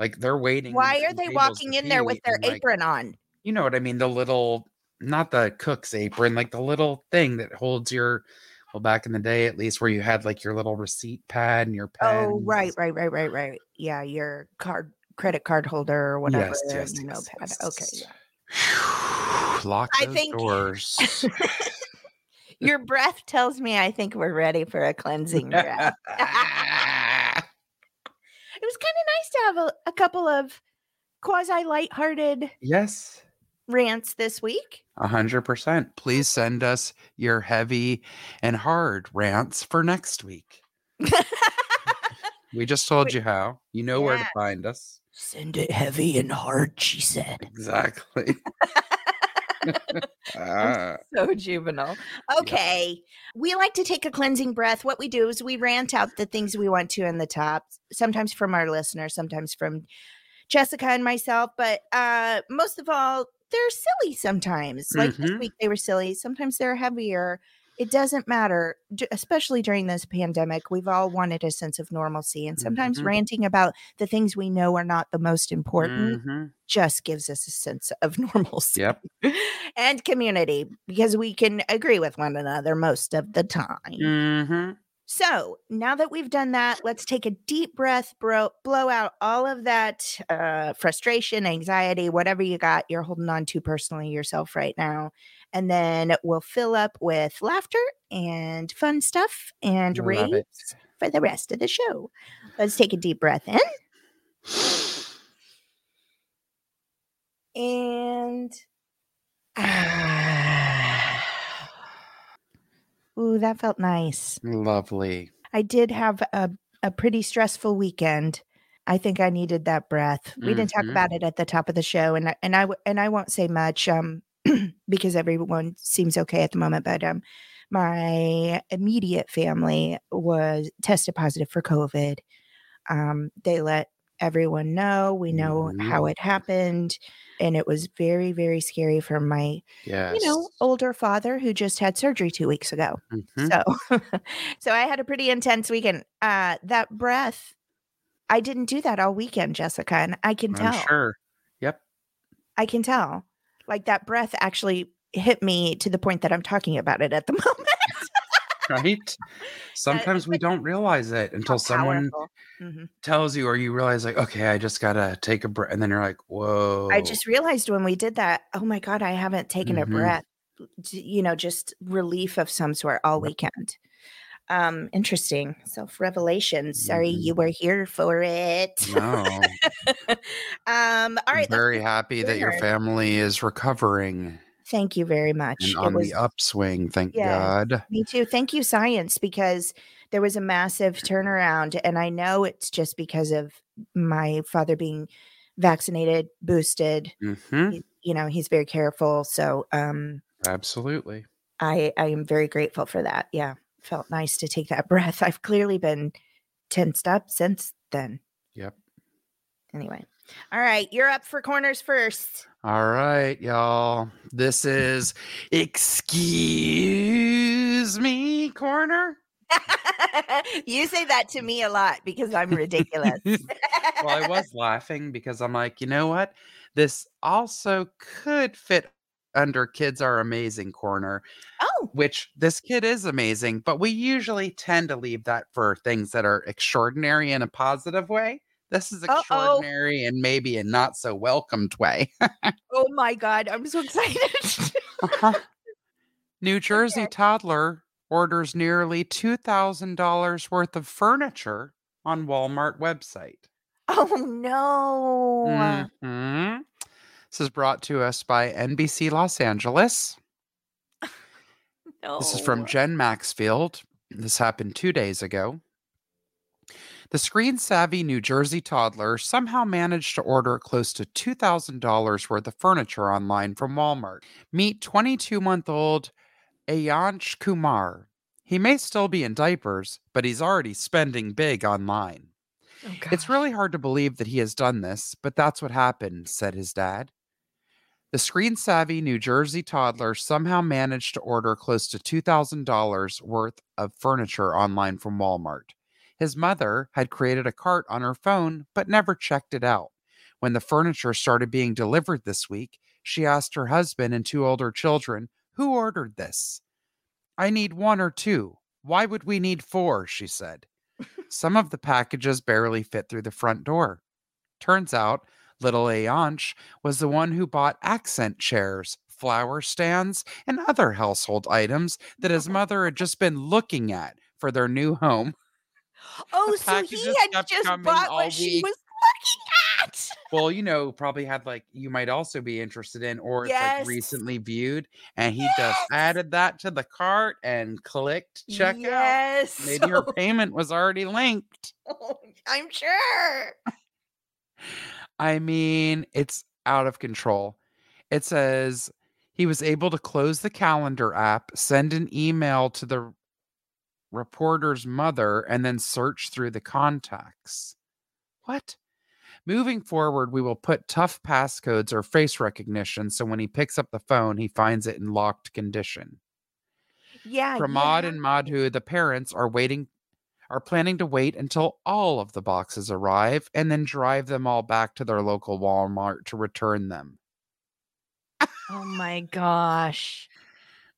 Speaker 2: Like they're waiting.
Speaker 1: Why are they walking in there with their
Speaker 2: and, like,
Speaker 1: apron on?
Speaker 2: You know what I mean? The little, not the cook's apron, like the little thing that holds your. Well, back in the day, at least, where you had like your little receipt pad and your pen.
Speaker 1: Oh, right, right, right, right, right. Yeah, your card credit card holder or whatever.
Speaker 2: Yes, yes,
Speaker 1: you know,
Speaker 2: yes,
Speaker 1: pad.
Speaker 2: yes,
Speaker 1: Okay, yeah.
Speaker 2: Lock
Speaker 1: I
Speaker 2: those
Speaker 1: think-
Speaker 2: doors.
Speaker 1: Your breath tells me I think we're ready for a cleansing breath. it was kind of nice to have a, a couple of quasi lighthearted
Speaker 2: yes.
Speaker 1: rants this week.
Speaker 2: A hundred percent. Please send us your heavy and hard rants for next week. We just told
Speaker 1: Wait.
Speaker 2: you how. You know where to find us.
Speaker 1: Send it heavy and hard, she said.
Speaker 2: Exactly. Ah,
Speaker 1: So juvenile. Okay. We like to take a cleansing breath. What we do is we rant out the things we want to in the top, sometimes from our listeners, sometimes from Jessica and myself, but uh most of all, they're silly sometimes. Like this
Speaker 2: Mhm.
Speaker 1: week they were silly, sometimes they're heavier. It doesn't matter, especially during this pandemic. We've all wanted a sense of normalcy, and sometimes
Speaker 2: Mhm.
Speaker 1: ranting about the things we know are not the most important
Speaker 2: mhm.
Speaker 1: just gives us a sense of normalcy
Speaker 2: Yep.
Speaker 1: and community because we can agree with one another most of the time.
Speaker 2: Mhm.
Speaker 1: So now that we've done that, let's take a deep breath, bro, blow out all of that uh, frustration, anxiety, whatever you got you're holding on to personally yourself right now. And then we'll fill up with laughter and fun stuff and raves for the rest of the show. Let's take a deep breath in and ah. Ooh, that felt nice.
Speaker 2: Lovely.
Speaker 1: I did have a, a pretty stressful weekend. I think I needed that breath. We didn't talk
Speaker 2: Mhm.
Speaker 1: about it at the top of the show, and I, and I and I won't say much um because everyone seems okay at the moment. But um, my immediate family was tested positive for COVID. Um, they let everyone know. We know
Speaker 2: Mhm.
Speaker 1: how it happened, and it was very very scary for my
Speaker 2: Yes.
Speaker 1: you know older father who just had surgery two weeks ago.
Speaker 2: Mhm.
Speaker 1: So, so I had a pretty intense weekend. Uh, that breath, I didn't do that all weekend, Jessica, and I can
Speaker 2: I'm
Speaker 1: tell.
Speaker 2: sure. Yep.
Speaker 1: I can tell. Like that breath actually hit me to the point that I'm talking about it at the moment.
Speaker 2: Right. Sometimes we don't realize it until someone.
Speaker 1: Mhm.
Speaker 2: tells you, or you realize, like, okay, I just gotta take a breath, and then you're like, whoa.
Speaker 1: I just realized when we did that. Oh my god, I haven't taken
Speaker 2: Mhm.
Speaker 1: a breath. You know, just relief of some sort all weekend. Um, interesting. Self revelation. Sorry,
Speaker 2: Mhm.
Speaker 1: you were here for it.
Speaker 2: no.
Speaker 1: um, all right, I'm
Speaker 2: very happy that your family is recovering
Speaker 1: Thank you very much.
Speaker 2: and on
Speaker 1: was
Speaker 2: the upswing. Thank
Speaker 1: Yeah.
Speaker 2: God.
Speaker 1: me too. Thank you, science, because there was a massive turnaround. And I know it's just because of my father being vaccinated, boosted.
Speaker 2: hmm
Speaker 1: He- you know, he's very careful. So um
Speaker 2: Absolutely.
Speaker 1: I I am very grateful for that. Yeah. Felt nice to take that breath. I've clearly been tensed up since then.
Speaker 2: Yep.
Speaker 1: Anyway. All right, you're up for corners first.
Speaker 2: All right, y'all. This is Excuse Me Corner.
Speaker 1: you say that to me a lot because I'm ridiculous.
Speaker 2: well, I was laughing because I'm like, you know what? This also could fit under Kids Are Amazing Corner,
Speaker 1: oh,
Speaker 2: which this kid is amazing, but we usually tend to leave that for things that are extraordinary in a positive way. This is
Speaker 1: Uh-oh.
Speaker 2: extraordinary and maybe a not so welcomed way.
Speaker 1: oh my god, I'm so excited.
Speaker 2: Uh-huh. New Jersey toddler orders nearly $2,000 worth of furniture on Walmart website.
Speaker 1: oh no.
Speaker 2: Mhm. This is brought to us by NBC Los Angeles.
Speaker 1: No.
Speaker 2: This is from Jen Maxfield. This happened two days ago. The screen savvy New Jersey toddler somehow managed to order close to $2,000 worth of furniture online from Walmart. Meet 22 month old Ayansh Kumar. He may still be in diapers, but he's already spending big online.
Speaker 1: Oh,
Speaker 2: It's really hard to believe that he has done this, but that's what happened, said his dad. The screen savvy New Jersey toddler somehow managed to order close to $2,000 worth of furniture online from Walmart. His mother had created a cart on her phone, but never checked it out. When the furniture started being delivered this week, she asked her husband and two older children, Who ordered this? I need one or two. Why would we need four? She said. Some of the packages barely fit through the front door. Turns out, little Ayansh was the one who bought accent chairs, flower stands, and other household items that his uh-huh. mother had just been looking at for their new home.
Speaker 1: Oh, so he had just bought what she was looking at.
Speaker 2: Well, you know, probably had like you might also be interested in, or it's
Speaker 1: Yes.
Speaker 2: like recently viewed, and he just added that to the cart and clicked check out.
Speaker 1: yes.
Speaker 2: Maybe her payment was already linked.
Speaker 1: Oh, I'm sure.
Speaker 2: I mean, it's out of control. It says he was able to close the calendar app, send an email to the reporter's mother, and then search through the contacts. What? Moving forward, we will put tough passcodes or face recognition so when he picks up the phone, he finds it in locked condition.
Speaker 1: Yeah.
Speaker 2: Pramod
Speaker 1: yeah.
Speaker 2: and Madhu, the parents, are waiting are planning to wait until all of the boxes arrive and then drive them all back to their local Walmart to return them.
Speaker 1: Oh my gosh.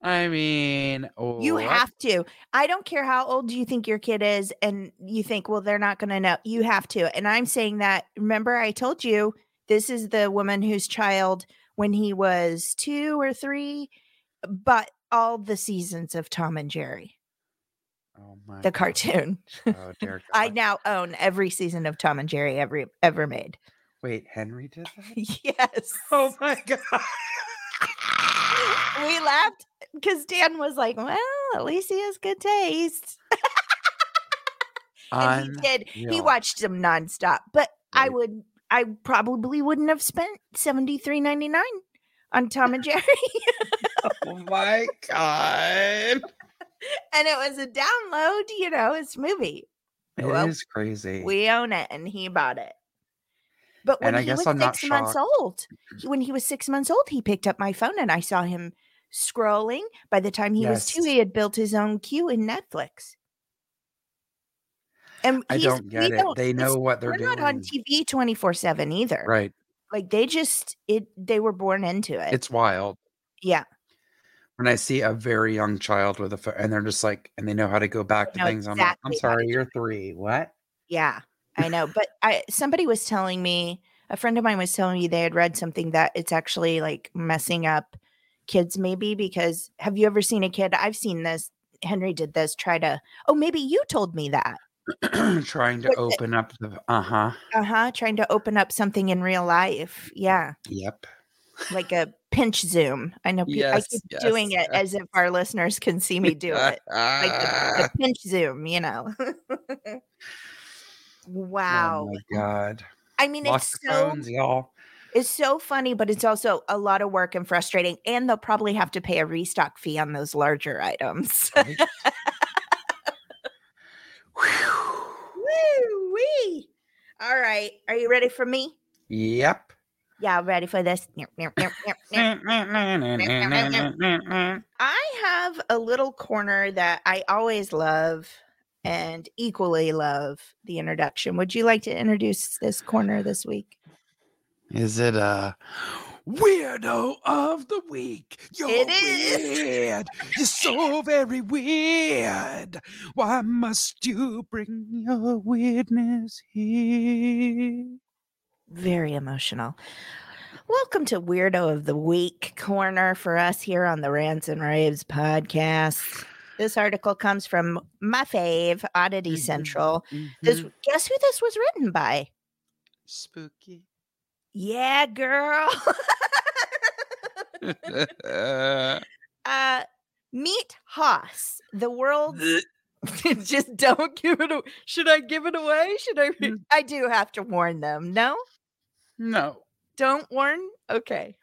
Speaker 2: I mean,
Speaker 1: You oh,
Speaker 2: what?
Speaker 1: have to. I don't care how old you think your kid is, and you think, well, they're not going to know. You have to. And I'm saying that. Remember, I told you this is the woman whose child, when he was two or three, but all the seasons of Tom and Jerry,
Speaker 2: Oh my
Speaker 1: the cartoon.
Speaker 2: Oh dear
Speaker 1: I now own every season of Tom and Jerry ever ever made.
Speaker 2: Wait, Henry did that?
Speaker 1: Oh yes.
Speaker 2: Oh my god.
Speaker 1: we laughed because Dan was like, "Well, at least he has good taste." and he did. He watched them nonstop. But I would, I probably wouldn't have spent seventy three ninety nine on Tom and Jerry,
Speaker 2: Oh my god.
Speaker 1: And it was a download. You know, it's a movie.
Speaker 2: It is
Speaker 1: Well,
Speaker 2: crazy.
Speaker 1: We own it, and he bought it. But when he
Speaker 2: guess
Speaker 1: was
Speaker 2: I'm not
Speaker 1: six months old, when he was six months old, he picked up my phone, and I saw him scrolling. By the time he was two, he had built his own queue in Netflix. And
Speaker 2: I don't get it.
Speaker 1: don't-
Speaker 2: They know what they're
Speaker 1: We're
Speaker 2: doing.
Speaker 1: not on TV twenty four seven either.
Speaker 2: Right.
Speaker 1: Like they just it. They were born into it.
Speaker 2: It's wild.
Speaker 1: yeah.
Speaker 2: When I see a very young child with a phone and they're just like, and they know how to go back to things. I'm like, I'm
Speaker 1: exactly
Speaker 2: sorry, you're three. What?
Speaker 1: Yeah, I know. But I somebody was telling me, a friend of mine was telling me they had read something that it's actually like messing up kids maybe because have you ever seen a kid? I've seen this. Henry did this. Try to. Oh, maybe you told me that.
Speaker 2: Trying to
Speaker 1: But the-
Speaker 2: open up the. Uh huh.
Speaker 1: Uh huh. Trying to open up something in real life. Yeah,
Speaker 2: Yep.
Speaker 1: Like a pinch zoom. I know. I
Speaker 2: Yes,
Speaker 1: keep doing
Speaker 2: yes,
Speaker 1: it as if our listeners can see me do it. Like the, the pinch zoom. You know. Oh wow.
Speaker 2: Oh my god.
Speaker 1: I mean, it's so
Speaker 2: phones, y'all.
Speaker 1: It's so funny, but it's also a lot of work and frustrating. And they'll probably have to pay a restock fee on those larger items.
Speaker 2: Right?
Speaker 1: Woo wee. All right. Are you ready for me?
Speaker 2: Yep.
Speaker 1: Yeah, I'm ready for this. I have a little corner that I always love and equally love the introduction. Would you like to introduce this corner this week?
Speaker 2: Is it a weirdo of the week? You're
Speaker 1: It is.
Speaker 2: weird. You're so very weird. Why must you bring your weirdness here?
Speaker 1: Very emotional. Welcome to Weirdo of the Week corner for us here on the Rants and Raves podcast. This article comes from my fave, Oddity
Speaker 2: Mhm.
Speaker 1: Central. This guess who this was written by?
Speaker 2: spooky.
Speaker 1: Yeah, girl. uh, meet Hawz, the world's Just don't give it. A- Should I give it away? Should I?
Speaker 2: Mm.
Speaker 1: I do have to warn them. No,
Speaker 2: No.
Speaker 1: don't warn. Okay.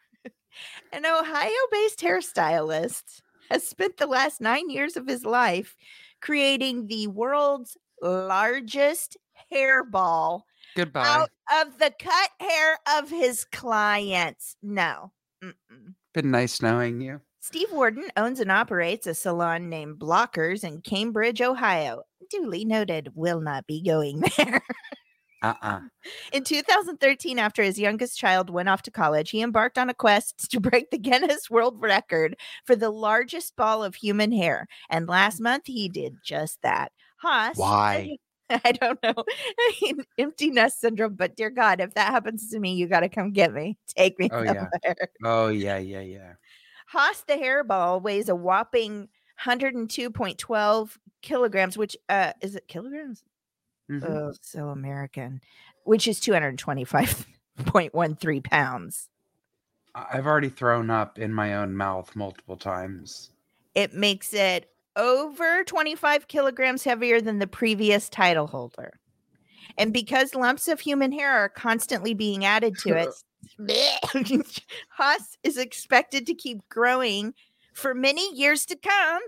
Speaker 1: An Ohio-based hairstylist has spent the last nine years of his life creating the world's largest hairball
Speaker 2: Goodbye.
Speaker 1: out of the cut hair of his clients. No. Mm-mm.
Speaker 2: Been nice knowing you.
Speaker 1: Steve Warden owns and operates a salon named Blockers in Cambridge, Ohio. Duly noted, will not be going there.
Speaker 2: Uh-uh.
Speaker 1: In 2013, after his youngest child went off to college, he embarked on a quest to break the Guinness World Record for the largest ball of human hair. And last month, he did just that. Hawz.
Speaker 2: Why?
Speaker 1: I don't know. Empty nest syndrome, but dear God, if that happens to me, you got to come get me. Take me
Speaker 2: Oh, yeah. Oh yeah, yeah, yeah.
Speaker 1: Hawz the hairball weighs a whopping 102.12 kilograms, which uh is it kilograms?
Speaker 2: Mhm.
Speaker 1: Oh, so American, which is 225.13 pounds.
Speaker 2: I've already thrown up in my own mouth multiple times.
Speaker 1: It makes it over 25 kilograms heavier than the previous title holder. And because lumps of human hair are constantly being added to it, Hawz is expected to keep growing for many years to come,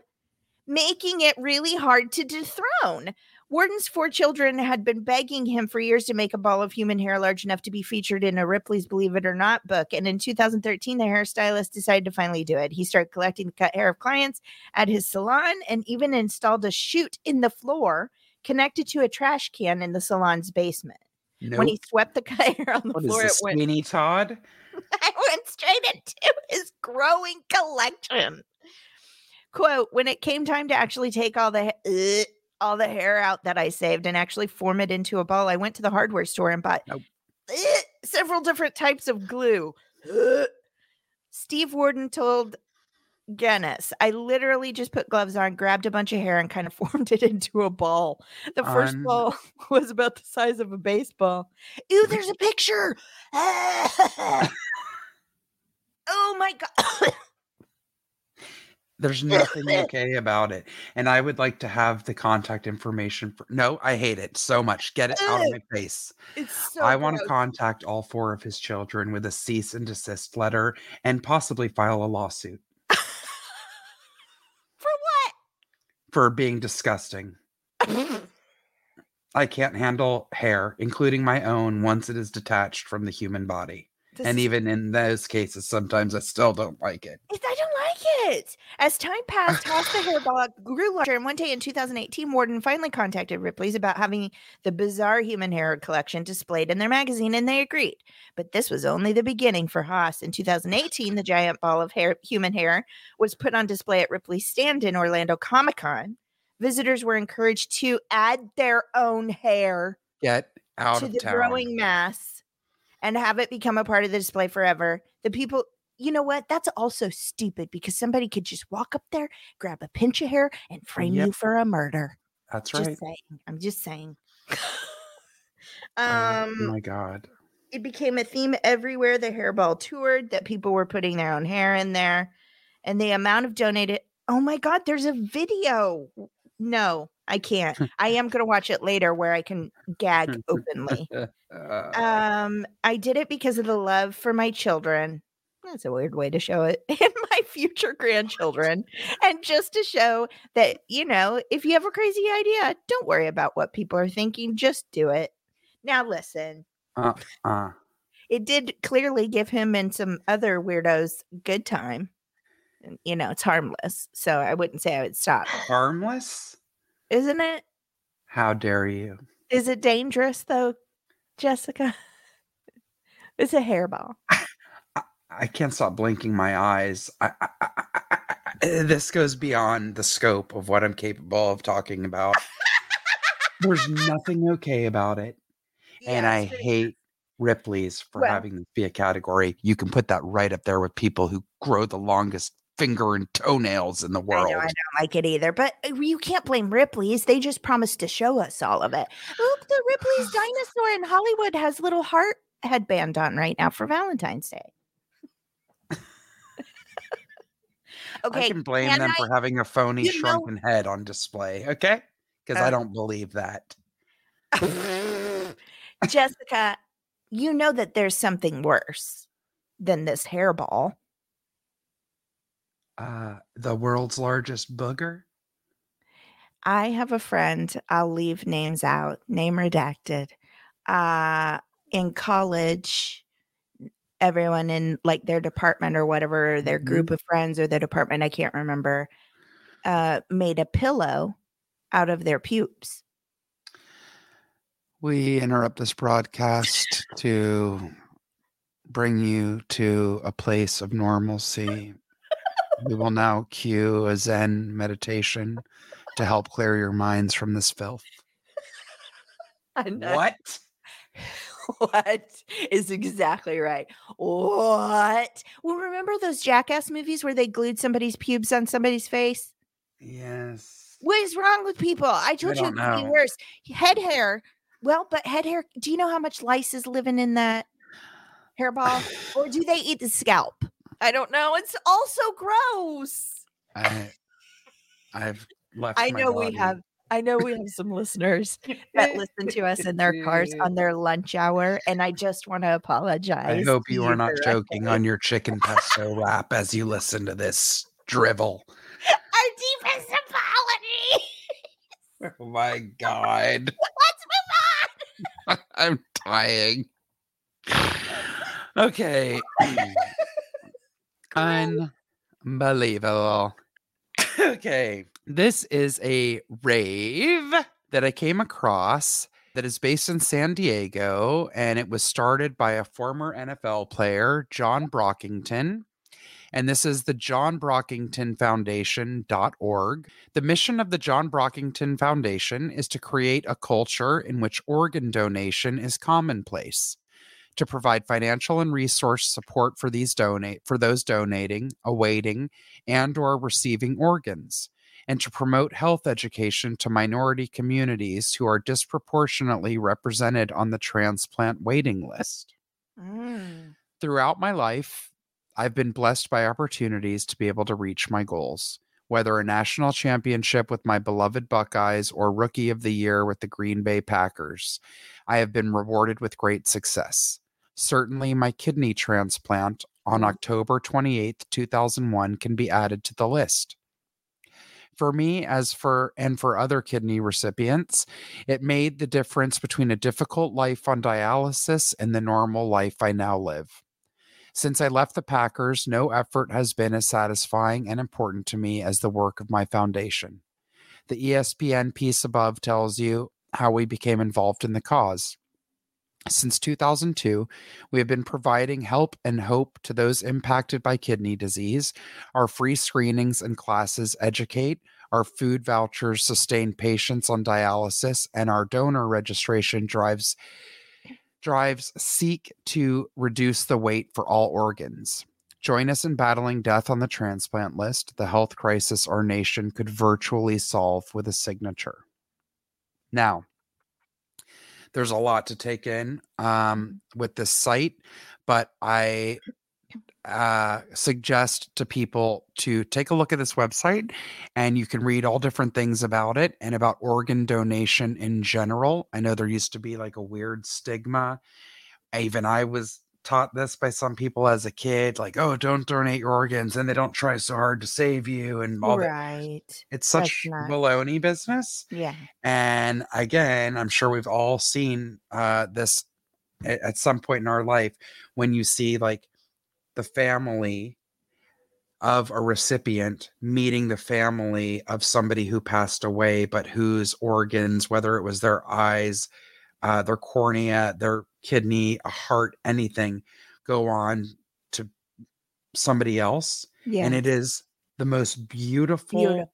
Speaker 1: making it really hard to dethrone. Warden's four children had been begging him for years to make a ball of human hair large enough to be featured in a Ripley's Believe It or Not book. And in 2013, the hairstylist decided to finally do it. He started collecting the cut hair of clients at his salon and even installed a chute in the floor connected to a trash can in the salon's basement.
Speaker 2: Nope.
Speaker 1: When he swept the cut hair on the
Speaker 2: what is
Speaker 1: floor,
Speaker 2: this,
Speaker 1: it went
Speaker 2: Sweeney Todd?
Speaker 1: I went straight into his growing collection. Quote, when it came time to actually take all the ha- all the hair out that I saved and actually form it into a ball, I went to the hardware store and bought
Speaker 2: Nope.
Speaker 1: uh, several different types of glue. Steve Warden told Guinness, I literally just put gloves on, grabbed a bunch of hair, and kind of formed it into a ball. The first
Speaker 2: Un-
Speaker 1: ball was about the size of a baseball. Ooh, there's a picture. oh my god.
Speaker 2: There's nothing okay about it. And I would like to have the contact information for no, I hate it so much. Get it out of my face.
Speaker 1: It's so
Speaker 2: I want to contact all four of his children with a cease and desist letter and possibly file a lawsuit
Speaker 1: For what?
Speaker 2: for being disgusting. I can't handle hair, including my own, once it is detached from the human body.
Speaker 1: This
Speaker 2: and even in those cases, sometimes I still don't like it.
Speaker 1: I don't like it. As time passed, Hawz the hairball grew larger, and one day in 2018, Warden finally contacted Ripley's about having the bizarre human hair collection displayed in their magazine, and they agreed. But this was only the beginning for Hawz. In 2018, the giant ball of hair, human hair, was put on display at Ripley's stand in Orlando Comic Con. Visitors were encouraged to add their own hair
Speaker 2: Get out
Speaker 1: to the
Speaker 2: town.
Speaker 1: growing mass and have it become a part of the display forever. The people, you know what? That's also stupid because somebody could just walk up there, grab a pinch of hair, and frame
Speaker 2: Yep.
Speaker 1: you for a murder.
Speaker 2: That's
Speaker 1: Just
Speaker 2: right.
Speaker 1: saying. I'm just saying.
Speaker 2: Oh
Speaker 1: um,
Speaker 2: my god.
Speaker 1: it became a theme everywhere the hairball toured that people were putting their own hair in there, and the amount of donated. Oh my god! There's a video. No, I can't. I am gonna watch it later where I can gag openly.
Speaker 2: Uh,
Speaker 1: Um, I did it because of the love for my children. That's a weird way to show it. And my future grandchildren. and just to show that, you know, if you have a crazy idea, don't worry about what people are thinking. Just do it. Now, listen,
Speaker 2: uh, uh.
Speaker 1: it did clearly give him and some other weirdos good time. You know, it's harmless. So I wouldn't say I would stop.
Speaker 2: Harmless?
Speaker 1: Isn't it?
Speaker 2: How dare you?
Speaker 1: Is it dangerous though, Jessica? It's a hairball.
Speaker 2: I can't stop blinking my eyes. I, I, this goes beyond the scope of what I'm capable of talking about. There's nothing okay about it. and I
Speaker 1: Yes,
Speaker 2: hate Ripley's for
Speaker 1: Well-
Speaker 2: having this be a category. You can put that right up there with people who grow the longest finger and toenails in the
Speaker 1: I
Speaker 2: world.
Speaker 1: know I don't like it either, but uh, you can't blame Ripley's. They just promised to show us all of it. Look, the Ripley's dinosaur in Hollywood has little heart headband on right now for Valentine's Day. Okay, I
Speaker 2: can blame
Speaker 1: can
Speaker 2: them
Speaker 1: I-
Speaker 2: for having a phony
Speaker 1: you know-
Speaker 2: shrunken head on display. Okay. because I
Speaker 1: Uh.
Speaker 2: don't believe that.
Speaker 1: Jessica, you know that there's something worse than this hairball.
Speaker 2: Uh, the world's largest booger.
Speaker 1: I have a friend, I'll leave names out, name redacted. Uh in college, everyone in like their department or whatever, their
Speaker 2: Mhm.
Speaker 1: group of friends or their department, I can't remember, uh made a pillow out of their pubes.
Speaker 2: We interrupt this broadcast to bring you to a place of normalcy. We will now cue a Zen meditation to help clear your minds from this filth. What?
Speaker 1: what is exactly right? What? Well, remember those jackass movies where they glued somebody's pubes on somebody's face?
Speaker 2: Yes.
Speaker 1: What is wrong with people? I told you it could be worse. Head hair. Well, but head hair, do you know how much lice is living in that hairball? or do they eat the scalp? I don't know. It's also gross.
Speaker 2: I, I've left.
Speaker 1: I know we have I know we have some listeners that listen to us in their cars on their lunch hour, and I just want to apologize.
Speaker 2: I
Speaker 1: hope
Speaker 2: you are not joking on your chicken pesto wrap as you listen to this drivel.
Speaker 1: Our deepest apology.
Speaker 2: Oh my god.
Speaker 1: Let's move on.
Speaker 2: I'm dying. Okay. Unbelievable. Okay. This is a rave that I came across that is based in San Diego, and it was started by a former NFL player, John Brockington. And this is the John Brockington Foundation.org. The mission of the John Brockington Foundation is to create a culture in which organ donation is commonplace, to provide financial and resource support for these donate for those donating, awaiting, and or receiving organs, and to promote health education to minority communities who are disproportionately represented on the transplant waiting list
Speaker 1: Mm.
Speaker 2: throughout my life, I've been blessed by opportunities to be able to reach my goals, whether a national championship with my beloved Buckeyes or rookie of the year with the Green Bay Packers. I have been rewarded with great success. Certainly, my kidney transplant on
Speaker 1: Mm.
Speaker 2: October 28, 2001, can be added to the list. For me, as for and for other kidney recipients, it made the difference between a difficult life on dialysis and the normal life I now live. Since I left the Packers, no effort has been as satisfying and important to me as the work of my foundation. The ESPN piece above tells you how we became involved in the cause. Since 2002, we have been providing help and hope to those impacted by kidney disease. Our free screenings and classes educate, our food vouchers sustain patients on dialysis, and our donor registration drives drives seek to reduce the wait for all organs. Join us in battling death on the transplant list, the health crisis our nation could virtually solve with a signature. Now, there's a lot to take in um, with this site, but I uh, suggest to people to take a look at this website and you can read all different things about it and about organ donation in general. I know there used to be like a weird stigma. Even I was taught this by some people as a kid like, oh, don't donate your organs and they don't try so hard to save you and all
Speaker 1: right. that.
Speaker 2: It's such
Speaker 1: not-
Speaker 2: baloney business.
Speaker 1: Yeah.
Speaker 2: And again, I'm sure we've all seen uh, this at, at some point in our life when you see like the family of a recipient meeting the family of somebody who passed away, but whose organs, whether it was their eyes, uh, their cornea, their kidney, a heart, anything, go on to somebody else.
Speaker 1: Yeah.
Speaker 2: And it is the most beautiful
Speaker 1: Beautiful.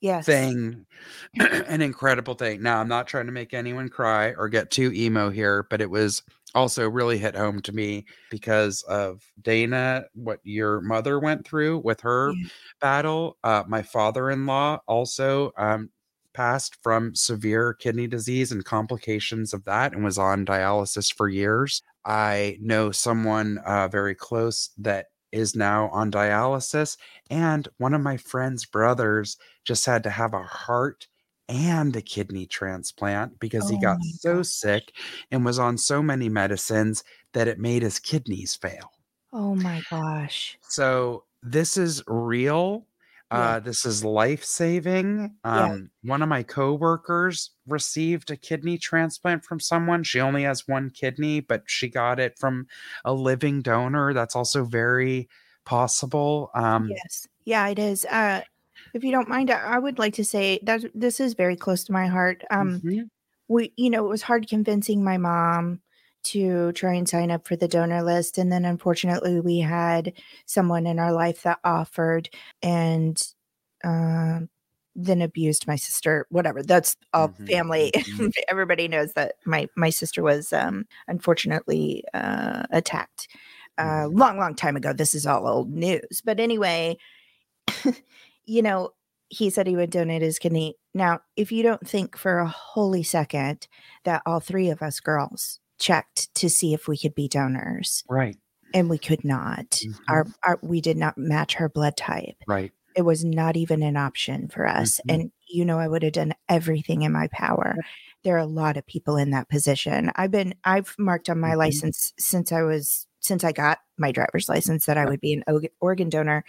Speaker 1: Yes.
Speaker 2: thing an incredible thing now i'm not trying to make anyone cry or get too emo here but it was also really hit home to me because of dana what your mother went through with her
Speaker 1: Yeah.
Speaker 2: battle uh, my father-in-law also um, passed from severe kidney disease and complications of that and was on dialysis for years i know someone uh, very close that is now on dialysis and one of my friend's brothers just had to have a heart and a kidney transplant because he
Speaker 1: Oh
Speaker 2: got so
Speaker 1: gosh.
Speaker 2: sick and was on so many medicines that it made his kidneys fail.
Speaker 1: Oh my gosh.
Speaker 2: So this is real.
Speaker 1: Yeah.
Speaker 2: Uh, this is life saving.
Speaker 1: Yeah.
Speaker 2: Um, one of my coworkers received a kidney transplant from someone. She only has one kidney, but she got it from a living donor. That's also very possible. Um,
Speaker 1: Yes. Yeah, it is. Uh if you don't mind, I would like to say that this is very close to my heart. Um
Speaker 2: mhm,
Speaker 1: we you know, it was hard convincing my mom to try and sign up for the donor list and then unfortunately we had someone in our life that offered and um then abused my sister whatever. That's all
Speaker 2: Mhm,
Speaker 1: family.
Speaker 2: mhm.
Speaker 1: everybody knows that my my sister was um unfortunately uh attacked uh
Speaker 2: Mhm.
Speaker 1: long long time ago. This is all old news. But anyway you know he said he would donate his kidney. Now if you don't think for a holy second that all three of us girls checked to see if we could be donors.
Speaker 2: Right,
Speaker 1: and we could not.
Speaker 2: Mhm.
Speaker 1: our, our we did not match her blood type.
Speaker 2: Right.
Speaker 1: it was not even an option for us.
Speaker 2: Mhm.
Speaker 1: and you know i would have done everything in my power. There are a lot of people in that position. I've been i've marked on my
Speaker 2: Mhm.
Speaker 1: license since i was since i got my driver's license that i would be an organ donor.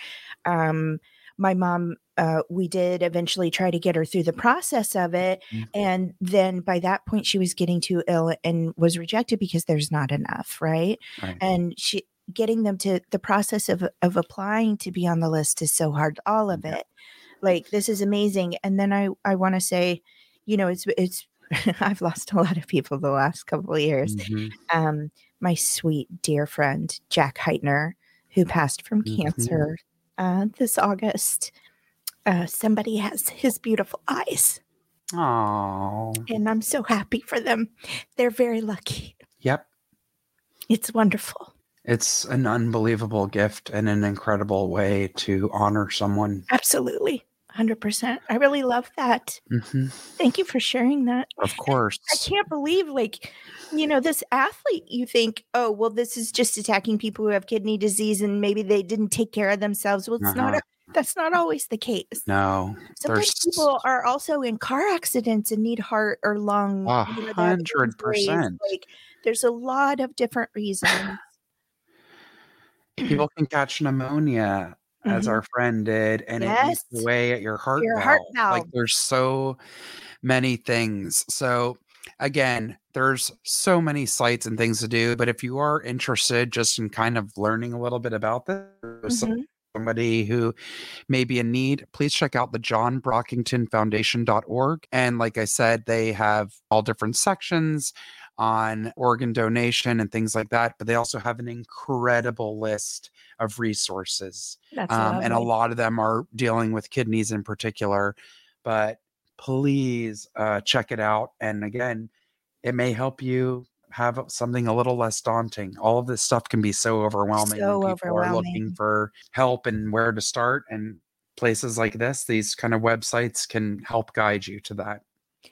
Speaker 1: Um my mom uh, we did eventually try to get her through the process of it
Speaker 2: Mhm.
Speaker 1: and then by that point she was getting too ill and was rejected because there's not enough right
Speaker 2: Right.
Speaker 1: and she getting them to the process of of applying to be on the list is so hard all of
Speaker 2: Yeah.
Speaker 1: it like this is amazing and then i i want to say you know it's it's i've lost a lot of people the last couple of years
Speaker 2: Mhm,
Speaker 1: um my sweet dear friend jack heitner who passed from
Speaker 2: Mhm.
Speaker 1: cancer uh this august uh somebody has his beautiful eyes
Speaker 2: Oh.
Speaker 1: and i'm so happy for them they're very lucky
Speaker 2: Yep.
Speaker 1: it's wonderful
Speaker 2: It's an unbelievable gift and an incredible way to honor someone.
Speaker 1: Absolutely. 100%. I really love that.
Speaker 2: Mhm,
Speaker 1: Thank you for sharing that.
Speaker 2: Of course.
Speaker 1: I can't believe, like, you know, this athlete, you think, oh, well, this is just attacking people who have kidney disease and maybe they didn't take care of themselves. Well, it's not,
Speaker 2: Uh-huh.
Speaker 1: a, that's not always the case.
Speaker 2: No,
Speaker 1: Sometimes
Speaker 2: there's
Speaker 1: people are also in car accidents and need heart or lung.
Speaker 2: A hundred percent.
Speaker 1: Like, there's a lot of different reasons.
Speaker 2: people can catch pneumonia as
Speaker 1: Mhm.
Speaker 2: our friend did and it eats away at your heart
Speaker 1: Your
Speaker 2: valve.
Speaker 1: heart
Speaker 2: like there's so many things so again there's so many sites and things to do but if you are interested just in kind of learning a little bit about this
Speaker 1: Mhm.
Speaker 2: somebody who may be in need please check out the john brockington foundation.org and like i said they have all different sections on organ donation and things like that but they also have an incredible list of resources
Speaker 1: That's
Speaker 2: um, and a lot of them are dealing with kidneys in particular but please uh, check it out and again it may help you have something a little less daunting. All of this stuff can be so overwhelming
Speaker 1: So
Speaker 2: people are looking for help and where to start and places like this these kind of websites can help guide you to that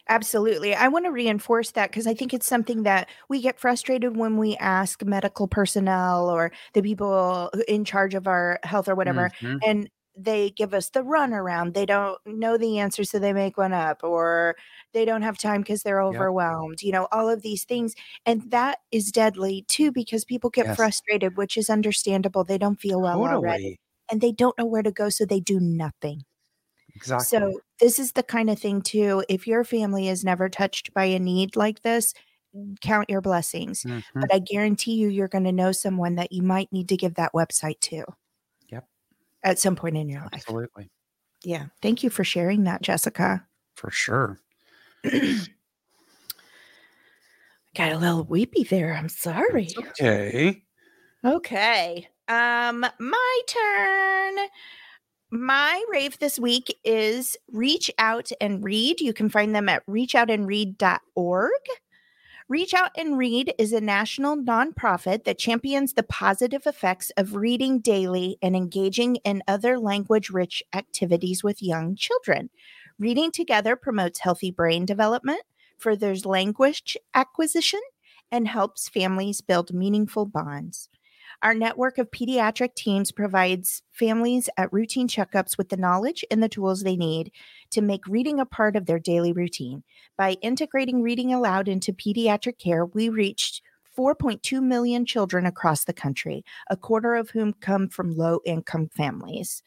Speaker 1: Absolutely. I want to reinforce that because I think it's something that we get frustrated when we ask medical personnel or the people in charge of our health or whatever,
Speaker 2: Mhm.
Speaker 1: and they give us the runaround. They don't know the answer, so they make one up, or they don't have time because they're
Speaker 2: Yep.
Speaker 1: overwhelmed, you know, all of these things. And that is deadly too because people get
Speaker 2: Yes.
Speaker 1: frustrated, which is understandable. They don't feel well already and they don't know where to go, so they do nothing.
Speaker 2: Exactly
Speaker 1: So this is the kind of thing too. If your family is never touched by a need like this, count your blessings.
Speaker 2: Mhm.
Speaker 1: But I guarantee you, you're going to know someone that you might need to give that website to.
Speaker 2: Yep.
Speaker 1: At some point in your life.
Speaker 2: absolutely
Speaker 1: Yeah. Thank you for sharing that, Jessica.
Speaker 2: for sure
Speaker 1: Got a little weepy there. I'm sorry.
Speaker 2: It's okay
Speaker 1: Okay. Um, my turn. My rave this week is Reach Out and Read. You can find them at reachoutandread.org. Reach Out and Read is a national nonprofit that champions the positive effects of reading daily and engaging in other language rich activities with young children. Reading together promotes healthy brain development, furthers language acquisition, and helps families build meaningful bonds. Our network of pediatric teams provides families at routine checkups with the knowledge and the tools they need to make reading a part of their daily routine. By integrating reading aloud into pediatric care, we reached 4.2 million children across the country, a quarter of whom come from low income families.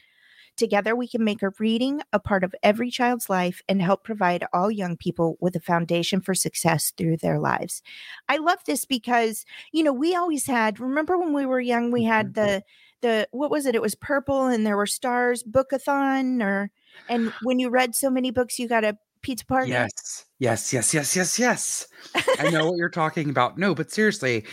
Speaker 1: Together, we can make a reading a part of every child's life and help provide all young people with a foundation for success through their lives. I love this because, you know, we always had, remember when we were young, we had
Speaker 2: Mm-hmm.
Speaker 1: the, the, what was it? It was purple and there were stars, bookathon, or, and when you read so many books, you got a pizza party.
Speaker 2: Yes, yes, yes, yes, yes, yes. I know what you're talking about. No, but seriously,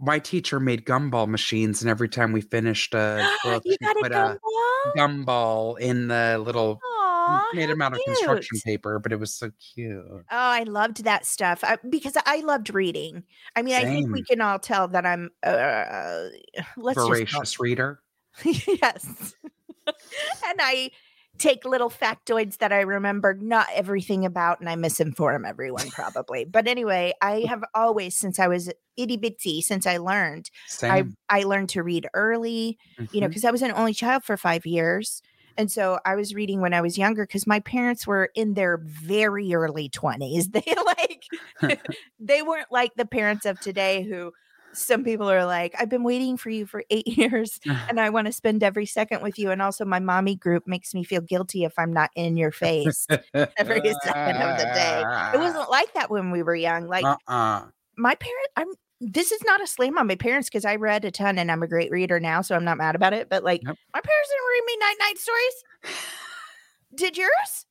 Speaker 2: my teacher made gumball machines, and every time we finished a book,
Speaker 1: you got a gumball?
Speaker 2: a gumball in the little
Speaker 1: Aw,
Speaker 2: made them out of construction paper, but it was so cute.
Speaker 1: Oh, I loved that stuff I, because I loved reading. I mean, I think we can all tell that I'm uh, let's just
Speaker 2: Voracious reader.
Speaker 1: yes. and I take little factoids that I remember not everything about and I misinform everyone probably. But anyway, I have always since I was itty bitty, since I learned, I
Speaker 2: Same.
Speaker 1: I learned to read early, you know,
Speaker 2: mm-hmm.
Speaker 1: because I was an only child for five years. And so I was reading when I was younger because my parents were in their very early 20s. They like, they weren't like the parents of today who some people are like, I've been waiting for you for eight years and I want to spend every second with you. And also, my mommy group makes me feel guilty if I'm not in your face every second of the day. It wasn't like that when we were young. Like,
Speaker 2: Uh-uh.
Speaker 1: my parent i'm this is not a slam on my parents because i read a ton and i'm a great reader now so i'm not mad about it but like my parents didn't read me night night stories did yours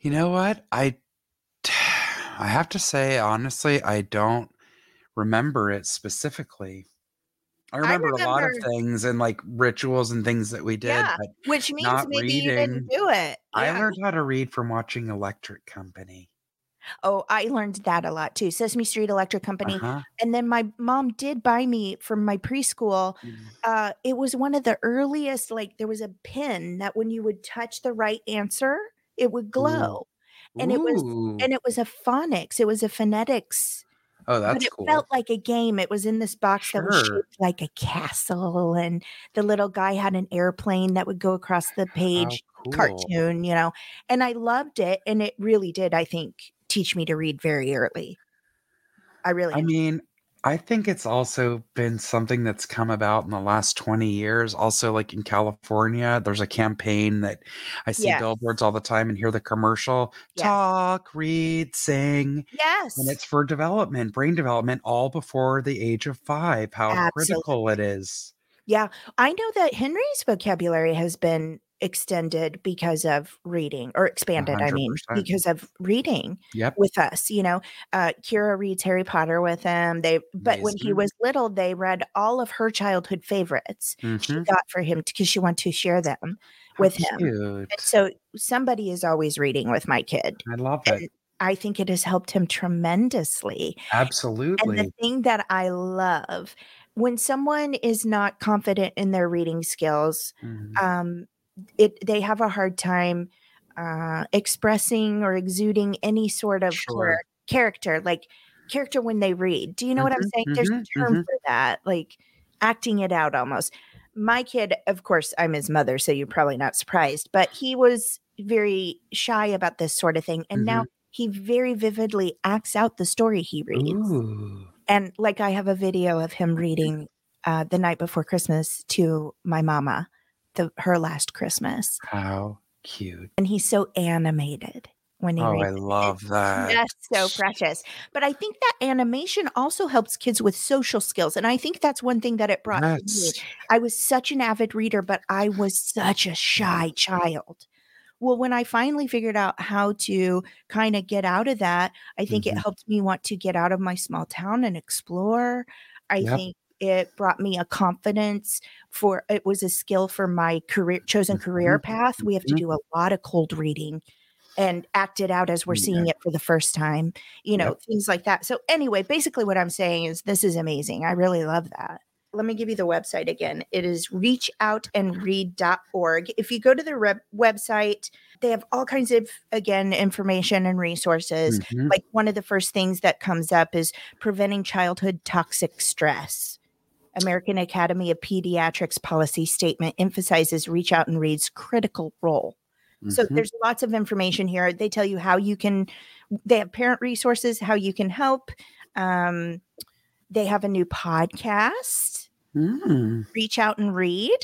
Speaker 2: You know what? I I have to say honestly, I don't remember it specifically. I remember, a lot of things and like rituals and things that we did,
Speaker 1: Yeah. which means maybe you didn't do it
Speaker 2: I
Speaker 1: Yeah.
Speaker 2: learned how to read from watching Electric Company.
Speaker 1: oh i learned that a lot too sesame street electric company
Speaker 2: Uh-huh.
Speaker 1: and then my mom did buy me from my preschool
Speaker 2: Mm.
Speaker 1: uh it was one of the earliest like there was a pin that when you would touch the right answer it would glow and it was- and it was a phonics it was a phonetics
Speaker 2: oh, that's
Speaker 1: but it
Speaker 2: cool.
Speaker 1: felt like a game. It was in this box that was shaped like a castle, and the little guy had an airplane that would go across the page,
Speaker 2: cool.
Speaker 1: cartoon, you know. And I loved it, and it really did, I think, teach me to read very early. I really,
Speaker 2: I mean, I think it's also been something that's come about in the last 20 years. Also, like in California, there's a campaign that I see
Speaker 1: Yes.
Speaker 2: billboards all the time and hear the commercial
Speaker 1: Yes.
Speaker 2: talk, read, sing.
Speaker 1: yes,
Speaker 2: And it's for development, brain development, all before the age of five. How critical it is.
Speaker 1: yeah. I know that Henry's vocabulary has been extended because of reading or expanded. I mean, because of reading.
Speaker 2: Yep.
Speaker 1: with us you know uh kira reads harry potter with him they but when he was little they read all of her childhood favorites she
Speaker 2: Mhm.
Speaker 1: got for him because she wanted to share them
Speaker 2: How
Speaker 1: with him. and so somebody is always reading with my kid
Speaker 2: I love
Speaker 1: and
Speaker 2: it.
Speaker 1: i think it has helped him tremendously
Speaker 2: Absolutely.
Speaker 1: and the thing that i love when someone is not confident in their reading skills
Speaker 2: Mhm.
Speaker 1: um it they have a hard time uh expressing or exuding any sort of
Speaker 2: Sure.
Speaker 1: character like character when they read. Do you know what i'm
Speaker 2: Mhm,
Speaker 1: saying? There's a term
Speaker 2: mhm.
Speaker 1: for that like acting it out almost. My kid of course i'm his mother so you're probably not surprised but he was very shy about this sort of thing and now he very vividly acts out the story he reads.
Speaker 2: Ooh.
Speaker 1: and like I have a video of him reading uh, the night before Christmas to my mama, the her last Christmas,
Speaker 2: How cute.
Speaker 1: and he's so animated when he
Speaker 2: Oh, I
Speaker 1: reads. it.
Speaker 2: love that.
Speaker 1: That's so precious. But I think that animation also helps kids with social skills, and I think that's one thing that it brought me. I was such an avid reader, but I was such a shy child. Well, when I finally figured out how to kind of get out of that, I think
Speaker 2: Mhm.
Speaker 1: it helped me want to get out of my small town and explore. I
Speaker 2: Yep.
Speaker 1: think it brought me a confidence for it was a skill for my career chosen career
Speaker 2: Mhm.
Speaker 1: path. We have to
Speaker 2: Mhm.
Speaker 1: do a lot of cold reading and act it out as we're
Speaker 2: Yeah.
Speaker 1: seeing it for the first time, you know,
Speaker 2: Yep.
Speaker 1: things like that. So anyway, basically what I'm saying is this is amazing. I really love that let me give you the website again. It is reachoutandread.org. If you go to the rep- website, they have all kinds of, again, information and resources.
Speaker 2: Mhm.
Speaker 1: Like one of the first things that comes up is preventing childhood toxic stress. American Academy of Pediatrics policy statement emphasizes reach out and read's critical role. So
Speaker 2: Mhm.
Speaker 1: there's lots of information here. They tell you how you can, they have parent resources, how you can help. Um, they have a new podcast,
Speaker 2: Mm,
Speaker 1: Reach Out and Read.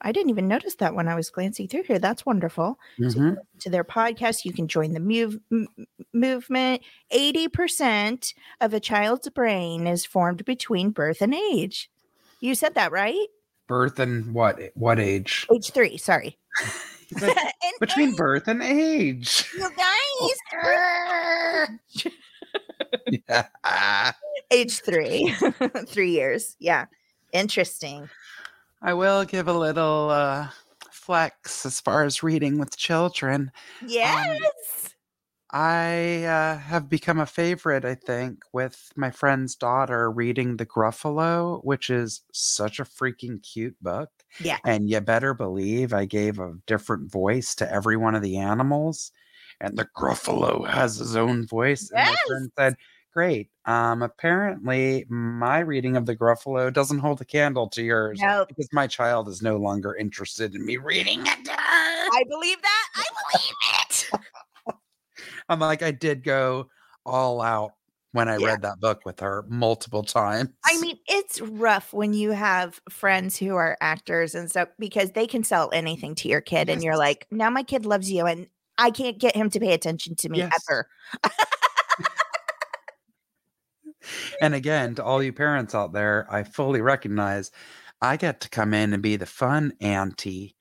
Speaker 1: I didn't even notice that when I was glancing through here. That's wonderful.
Speaker 2: mhm.
Speaker 1: To their podcast, you can join the move, m- movement. 80% of a child's brain is formed between birth and age. You said that, right?
Speaker 2: Birth and what? What age?
Speaker 1: Age three, sorry. And
Speaker 2: Between birth and age.
Speaker 1: you guys.
Speaker 2: yeah.
Speaker 1: age three three years yeah interesting
Speaker 2: I will give a little uh, flex as far as reading with children.
Speaker 1: yes
Speaker 2: I uh, have become a favorite, I think, with my friend's daughter reading The Gruffalo, which is such a freaking cute book.
Speaker 1: yeah
Speaker 2: And you better believe I gave a different voice to every one of the animals. And the Gruffalo has his own voice. Yes. And my friend said, Great. Um, apparently, my reading of the Gruffalo doesn't hold a candle to yours
Speaker 1: no
Speaker 2: because my child is no longer interested in me reading it.
Speaker 1: i believe that i believe it
Speaker 2: I'm like, I did go all out when I
Speaker 1: Yeah.
Speaker 2: read that book with her multiple times.
Speaker 1: i mean it's rough when you have friends who are actors and stuff because they can sell anything to your kid and you're like now my kid loves you and i can't get him to pay attention to me
Speaker 2: Yes.
Speaker 1: ever
Speaker 2: and again, to all you parents out there, I fully recognize I get to come in and be the fun auntie,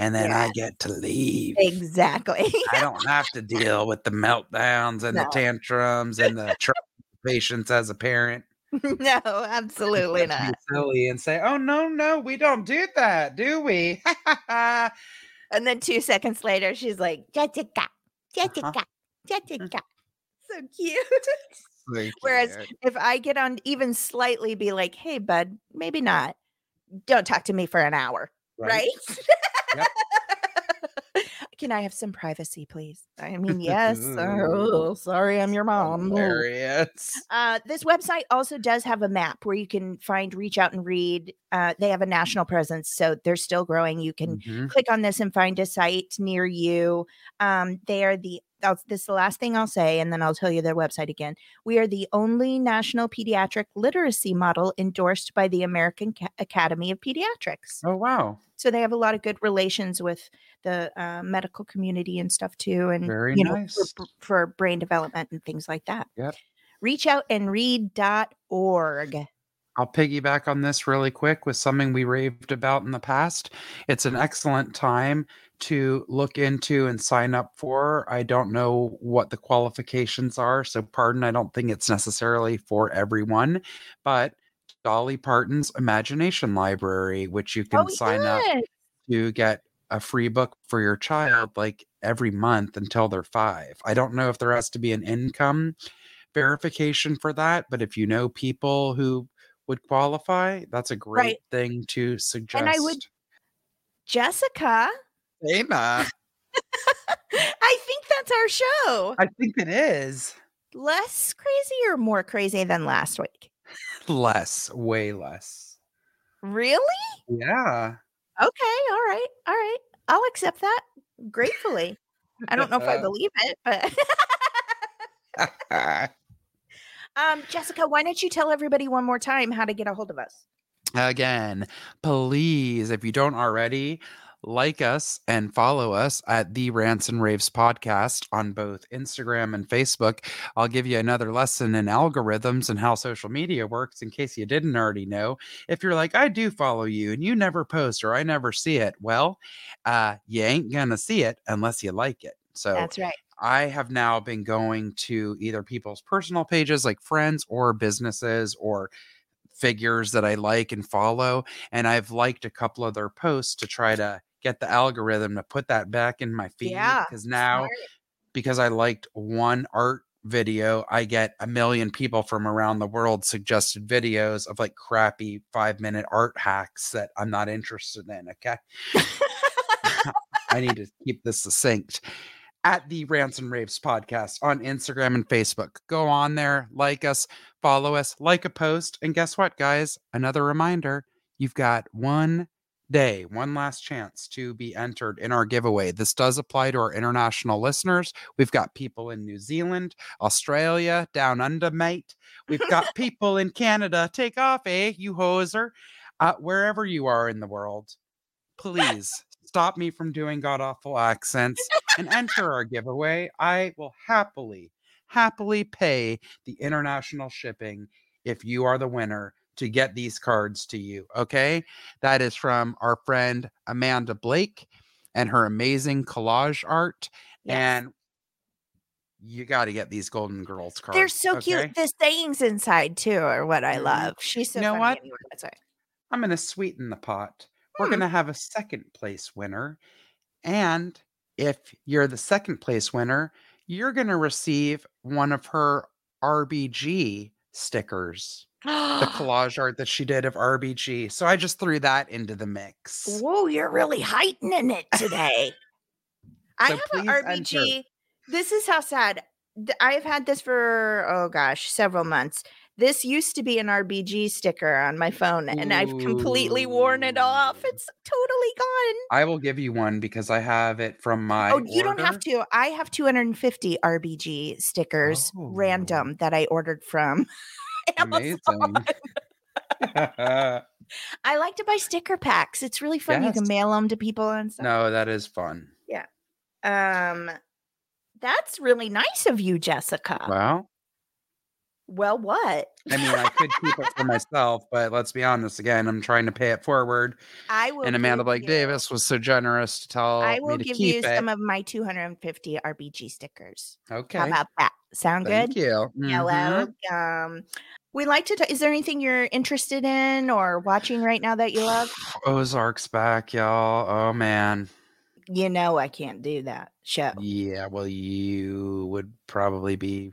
Speaker 2: and then I get to leave.
Speaker 1: exactly
Speaker 2: I don't have to deal with the meltdowns and the tantrums and the patience as a parent.
Speaker 1: no absolutely
Speaker 2: I get to be
Speaker 1: not
Speaker 2: silly and say, "Oh no, no, we don't do that, do we?"
Speaker 1: and then two seconds later she's like jessica jessica jessica so cute
Speaker 2: So
Speaker 1: Whereas
Speaker 2: cute.
Speaker 1: if I get on even slightly be like, hey, bud, maybe not. Don't talk to me for an hour. Right.
Speaker 2: Yep.
Speaker 1: Can I have some privacy, please? I mean, yes. oh, sorry, I'm your mom.
Speaker 2: Hilarious.
Speaker 1: Uh, this website also does have a map where you can find, reach out and read. Uh, they have a national presence, so they're still growing. You can
Speaker 2: Mhm.
Speaker 1: click on this and find a site near you. Um, they are the I'll, this is the last thing I'll say, and then I'll tell you their website again. We are the only national pediatric literacy model endorsed by the American Ca- Academy of Pediatrics.
Speaker 2: Oh wow.
Speaker 1: So they have a lot of good relations with the uh, medical community and stuff too, and
Speaker 2: Very
Speaker 1: you know
Speaker 2: nice.
Speaker 1: for, for brain development and things like that.
Speaker 2: Yep.
Speaker 1: Reach out and read.org.
Speaker 2: I'll piggyback on this really quick with something we raved about in the past. It's an excellent time to look into and sign up for. I don't know what the qualifications are, so pardon, I don't think it's necessarily for everyone, but Dolly Parton's Imagination Library, which you can
Speaker 1: Oh,
Speaker 2: sign up to get a free book for your child like every month until they're five. I don't know if there has to be an income verification for that, but if you know people who would qualify, that's a great
Speaker 1: Right.
Speaker 2: thing to suggest.
Speaker 1: And I would- Jessica,
Speaker 2: Hey, Ma.
Speaker 1: I think that's our show.
Speaker 2: I think it is
Speaker 1: Less crazy or more crazy than last week?
Speaker 2: less, way less.
Speaker 1: Really?
Speaker 2: Yeah.
Speaker 1: Okay. All right. All right. I'll accept that gratefully. I don't know if I believe it, but um, Jessica, why don't you tell everybody one more time how to get a hold of us?
Speaker 2: Again, please, if you don't already, like us and follow us at the Rants and Raves podcast on both Instagram and Facebook. I'll give you another lesson in algorithms and how social media works in case you didn't already know. If you're like, I do follow you and you never post or I never see it, well, uh, you ain't gonna see it unless you like it. So
Speaker 1: That's right.
Speaker 2: I have now been going to either people's personal pages like friends or businesses or figures that I like and follow. And I've liked a couple of their posts to try to get the algorithm to put that back in my feed.
Speaker 1: Yeah,
Speaker 2: Because now,
Speaker 1: Smart.
Speaker 2: because I liked one art video, I get a million people from around the world suggested videos of like crappy five minute art hacks that I'm not interested in. Okay. I need to keep this succinct. at the Rants and Raves podcast on Instagram and Facebook. Go on there, like us, follow us, like a post. And guess what, guys? Another reminder you've got one day, one last chance to be entered in our giveaway. This does apply to our international listeners. We've got people in New Zealand, Australia, down under, mate. We've got people in Canada. Take off, eh, you hoser. Uh, wherever you are in the world, please stop me from doing god awful accents and enter our giveaway. I will happily, happily pay the international shipping if you are the winner to get these cards to you. Okay. That is from our friend Amanda Blake and her amazing collage art.
Speaker 1: Yes.
Speaker 2: And you got to get these Golden Girls cards.
Speaker 1: They're so
Speaker 2: okay?
Speaker 1: cute. The sayings inside too are what I
Speaker 2: Mhm.
Speaker 1: love. She's so
Speaker 2: You know what?
Speaker 1: anyway, Sorry.
Speaker 2: I'm going to sweeten the pot. We're
Speaker 1: Hmm.
Speaker 2: going to have a second place winner. And if you're the second place winner, you're going to receive one of her RBG stickers, the collage art that she did of RBG. So I just threw that into the mix.
Speaker 1: Whoa, you're really heightening it today. I
Speaker 2: So
Speaker 1: have an
Speaker 2: please enter.
Speaker 1: RBG. This is how sad. I've had this for oh gosh, several months. This used to be an RBG sticker on my phone, and I've completely worn it off. It's totally gone.
Speaker 2: I will give you one because I have it from my.
Speaker 1: oh, you don't have to. I have 250 RBG stickers,
Speaker 2: Oh.
Speaker 1: random, that I ordered from Amazon. I like to buy sticker packs. It's really fun. You can mail them to people and stuff.
Speaker 2: no, that is fun. Yeah.
Speaker 1: Um, that's really nice of you, Jessica.
Speaker 2: Well,
Speaker 1: well, what?
Speaker 2: I mean, I could keep it for myself, but let's be honest. Again, I'm trying to pay it forward,
Speaker 1: I will.
Speaker 2: and Amanda Blake
Speaker 1: you-
Speaker 2: Davis was so generous to tell
Speaker 1: I will give you
Speaker 2: it.
Speaker 1: some of my 250 RBG stickers.
Speaker 2: okay,
Speaker 1: How about that? Sound
Speaker 2: thank
Speaker 1: good?
Speaker 2: you.
Speaker 1: Hello.
Speaker 2: Mhm.
Speaker 1: Um, we like to. T- is there anything you're interested in or watching right now that you love?
Speaker 2: Ozark's back, y'all. Oh man,
Speaker 1: You know, I can't do that show.
Speaker 2: yeah. Well, you would probably be.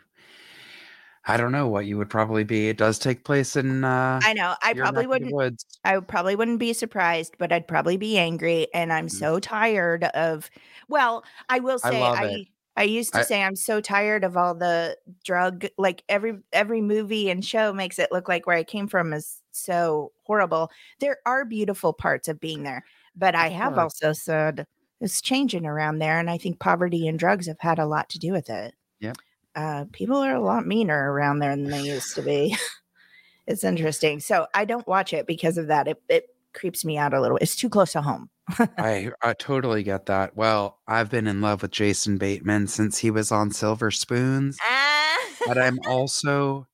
Speaker 2: I don't know what you would probably be. It does take place in. uh
Speaker 1: I know. I probably
Speaker 2: neck of the
Speaker 1: wouldn't.
Speaker 2: Woods.
Speaker 1: I probably wouldn't be surprised, but I'd probably be angry. And I'm
Speaker 2: Mm.
Speaker 1: so tired of. Well, I will say
Speaker 2: love
Speaker 1: I. I used to
Speaker 2: I-
Speaker 1: say I'm so tired of all the drug like every every movie and show makes it look like where I came from is so horrible. There are beautiful parts of being there, but I have also said it's changing around there and I think poverty and drugs have had a lot to do with it.
Speaker 2: Yep.
Speaker 1: Uh people are a lot meaner around there than they used to be. it's interesting. So I don't watch it because of that. It it creeps me out a little. It's too close to home.
Speaker 2: I I totally get that. Well, I've been in love with Jason Bateman since he was on Silver Spoons,
Speaker 1: Ah.
Speaker 2: but I'm also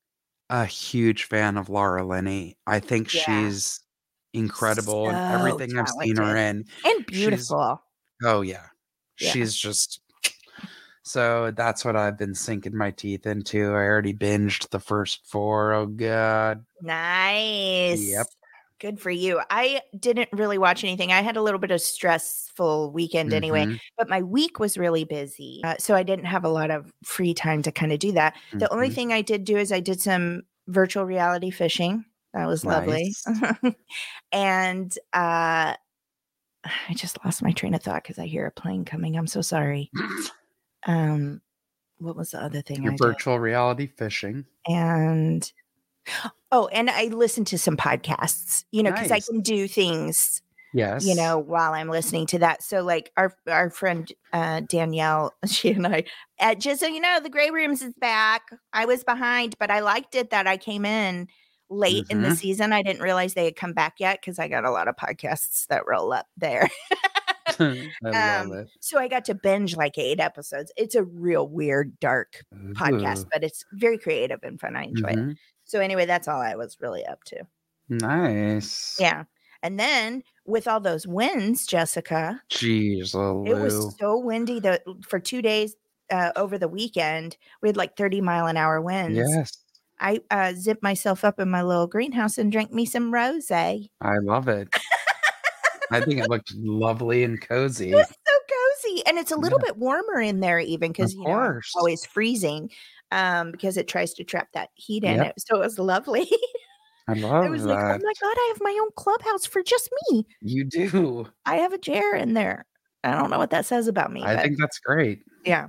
Speaker 2: a huge fan of Laura Linney. I think
Speaker 1: Yeah.
Speaker 2: she's incredible in
Speaker 1: So
Speaker 2: everything I've seen her in.
Speaker 1: and beautiful.
Speaker 2: Oh yeah.
Speaker 1: Yeah.
Speaker 2: She's just so that's what I've been sinking my teeth into. I already binged the first four. Oh god.
Speaker 1: Nice. Yep. Good for you. I didn't really watch anything. I had a little bit of stressful weekend anyway,
Speaker 2: Mhm,
Speaker 1: but my week was really busy. Uh, so I didn't have a lot of free time to kind of do that. The only
Speaker 2: mhm.
Speaker 1: thing I did do is I did some virtual reality fishing. That was lovely. and uh I just lost my train of thought because I hear a plane coming. I'm so sorry. Um what was the other thing
Speaker 2: Your
Speaker 1: I did?
Speaker 2: virtual reality fishing.
Speaker 1: and oh and i listen to some podcasts you know because
Speaker 2: Nice.
Speaker 1: i can do things
Speaker 2: Yes.
Speaker 1: you know while i'm listening to that so like our our friend uh danielle she and i uh, just so you know the gray rooms is back i was behind but i liked it that i came in late in the
Speaker 2: Mhm.
Speaker 1: season i didn't realize they had come back yet because i got a lot of podcasts that roll up there
Speaker 2: I
Speaker 1: Um, so i got to binge like eight episodes it's a real weird dark podcast but it's very creative and fun i enjoy it
Speaker 2: Mhm.
Speaker 1: so anyway that's all i was really up to
Speaker 2: Nice.
Speaker 1: Yeah. And then with all those winds, Jessica,
Speaker 2: Jeez,
Speaker 1: it was so windy that for two days uh, over the weekend, we had like 30 mile an hour winds.
Speaker 2: Yes,
Speaker 1: I uh, zipped myself up in my little greenhouse and drank me some rose.
Speaker 2: I love it. I think it looked lovely and cozy.
Speaker 1: was so cozy. And it's a little bit warmer in there, even because, you know, it's always freezing um, because it tries to trap that heat in
Speaker 2: Yep.
Speaker 1: it. So it was lovely.
Speaker 2: I love
Speaker 1: I was
Speaker 2: that.
Speaker 1: like, oh my God, I have my own clubhouse for just me.
Speaker 2: you do.
Speaker 1: I have a chair in there. I don't know what that says about me.
Speaker 2: I think that's great.
Speaker 1: yeah.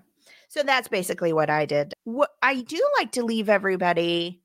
Speaker 1: So that's basically what I did. What I do like to leave everybody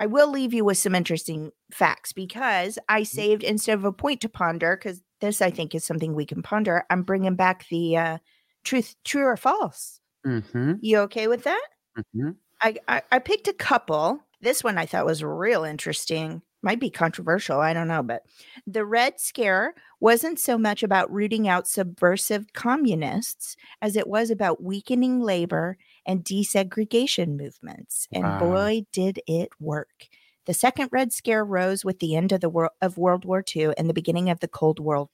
Speaker 1: I will leave you with some interesting facts because I saved instead of a point to ponder cuz this I think is something we can ponder. I'm bringing back the uh truth true or false.
Speaker 2: Mm-hmm.
Speaker 1: You okay with that?
Speaker 2: Mm-hmm.
Speaker 1: I, I I picked a couple. This one I thought was real interesting. Might be controversial, I don't know, but the Red Scare wasn't so much about rooting out subversive communists as it was about weakening labor and desegregation movements. And
Speaker 2: Wow.
Speaker 1: boy, did it work. The second Red Scare rose with the end of the world of World War II and the beginning of the Cold War.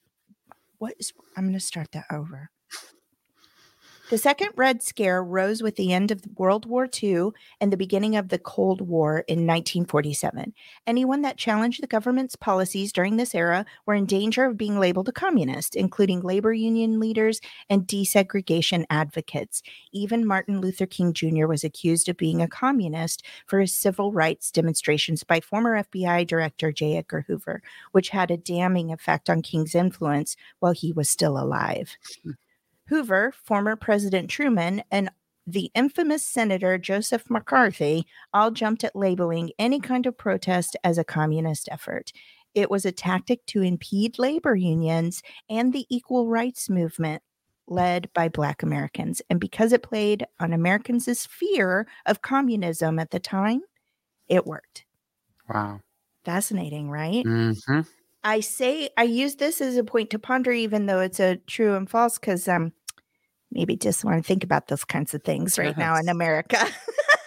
Speaker 1: What is I'm going to start that over. The second Red Scare rose with the end of World War II and the beginning of the Cold War in 1947. Anyone that challenged the government's policies during this era were in danger of being labeled a communist, including labor union leaders and desegregation advocates. Even Martin Luther King Jr. was accused of being a communist for his civil rights demonstrations by former FBI Director J. Edgar Hoover, which had a damning effect on King's influence while he was still alive. Hmm. Hoover, former President Truman, and the infamous Senator Joseph McCarthy all jumped at labeling any kind of protest as a communist effort. It was a tactic to impede labor unions and the equal rights movement led by Black Americans. And because it played on Americans' fear of communism at the time, it worked.
Speaker 2: Wow.
Speaker 1: Fascinating, right?
Speaker 2: Mm-hmm.
Speaker 1: I say I use this as a point to ponder, even though it's a true and false, because um maybe just want to think about those kinds of things right now in America.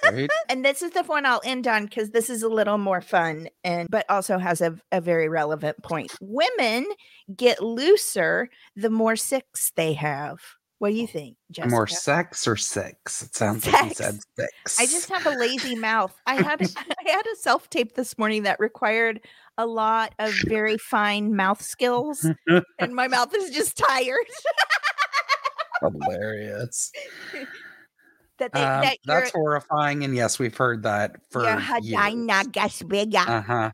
Speaker 2: Right?
Speaker 1: and this is the one I'll end on because this is a little more fun and but also has a, a very relevant point. Women get looser the more sex they have. What do you think, Jessica?
Speaker 2: More sex or six? It sounds like you said six.
Speaker 1: I just have a lazy mouth. I had a, I had a self tape this morning that required a lot of very fine mouth skills, and my mouth is just tired.
Speaker 2: hilarious.
Speaker 1: that they,
Speaker 2: Um,
Speaker 1: that
Speaker 2: that's horrifying, and yes, we've heard that for
Speaker 1: your
Speaker 2: years.
Speaker 1: gets bigger.
Speaker 2: Uh huh.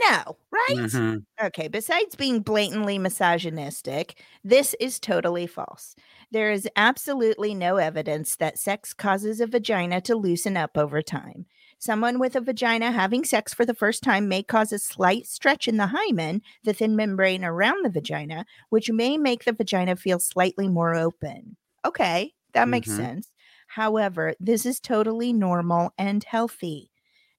Speaker 1: No, right?
Speaker 2: Mhm.
Speaker 1: Okay, besides being blatantly misogynistic, this is totally false. There is absolutely no evidence that sex causes a vagina to loosen up over time. Someone with a vagina having sex for the first time may cause a slight stretch in the hymen, the thin membrane around the vagina, which may make the vagina feel slightly more open. Okay, that makes
Speaker 2: Mhm.
Speaker 1: sense. However, this is totally normal and healthy.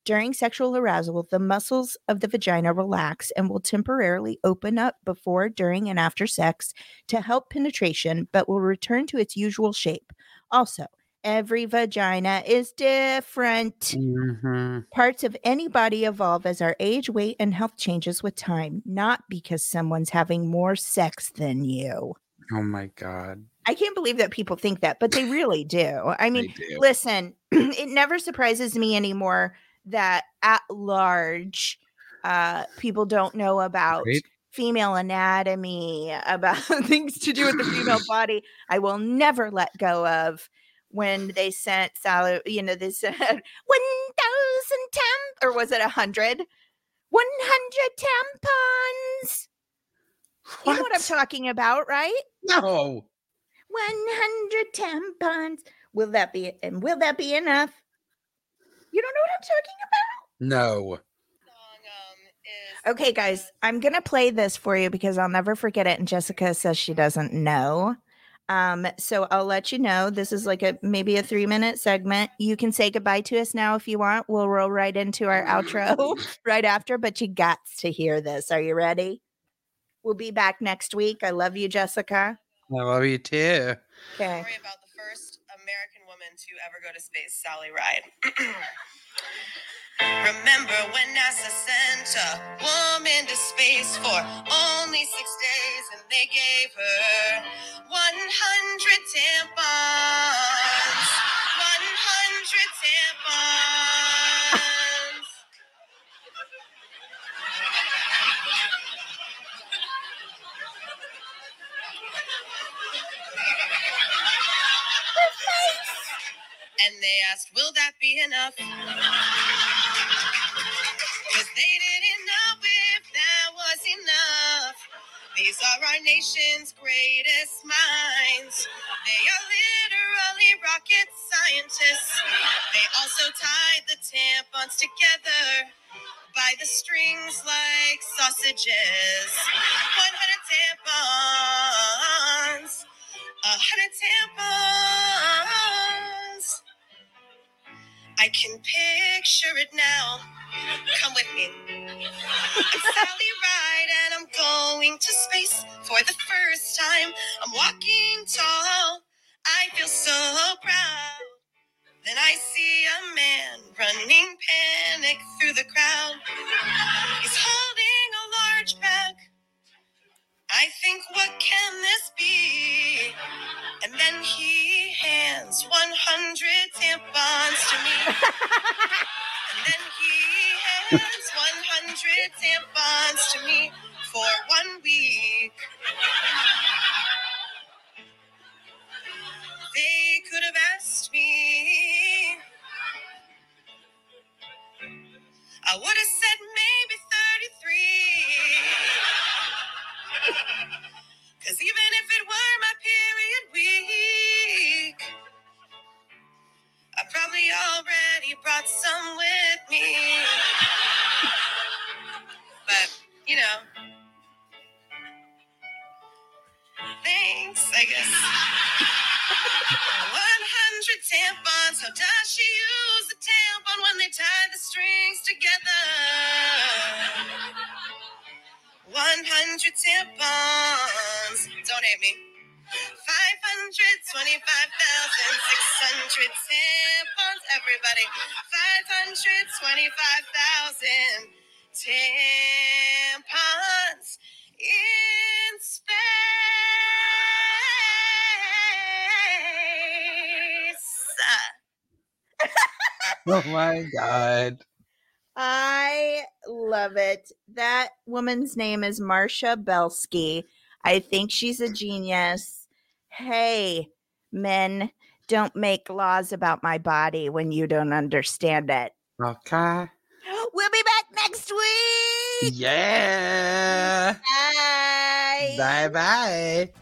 Speaker 1: During sexual arousal, the muscles of the vagina relax and will temporarily open up before, during, and after sex to help penetration, but will return to its usual shape. Also, every vagina is different.
Speaker 2: Mhm.
Speaker 1: Parts of any body evolve as our age, weight, and health changes with time, not because someone's having more sex than you.
Speaker 2: Oh my god.
Speaker 1: I can't believe that people think that, but they really do. I mean,
Speaker 2: do.
Speaker 1: listen, it never surprises me anymore that at large uh people don't know about
Speaker 2: Right?
Speaker 1: female anatomy about things to do with the female body i will never let go of when they sent Sally, you know, they said 1,000 temp, or was it 100? 100 tampons. You know what I'm talking about, right?
Speaker 2: No.
Speaker 1: 100 tampons. Will that be and will that be enough? You don't know what I'm talking about? No. Okay, guys, I'm gonna play this for you because I'll never forget it. And Jessica says she doesn't know. Um, so I'll let you know. This is like a maybe a three minute segment. You can say goodbye to us now if you want. We'll roll right into our outro right after, but you got to hear this. Are you ready? We'll be back next week. I love you, Jessica.
Speaker 2: I love you too.
Speaker 1: Okay.
Speaker 3: To ever go to space, Sally Ride. Remember when NASA sent a woman to space for only six days and they gave her 100 tampons? 100 tampons. And they asked, Will that be enough? Because they didn't know if that was enough. These are our nation's greatest minds. They are literally rocket scientists. They also tied the tampons together by the strings like sausages. 100 tampons. A hundred tampons. I can picture it now. Come with me. I'm Sally Ride and I'm going to space for the first time. I'm walking tall. I feel so proud. Then I see a man running panic through the crowd. He's holding a large bag. I think, what can this be? And then he hands 100 tampons to me. And then he hands 100 tampons to me for one week. They could have asked me.
Speaker 2: Oh my god.
Speaker 1: I love it. That woman's name is Marcia Belsky. I think she's a genius. Hey, men, don't make laws about my body when you don't understand it.
Speaker 2: Okay.
Speaker 1: We'll be back next week.
Speaker 2: Yeah.
Speaker 1: Bye.
Speaker 2: Bye bye.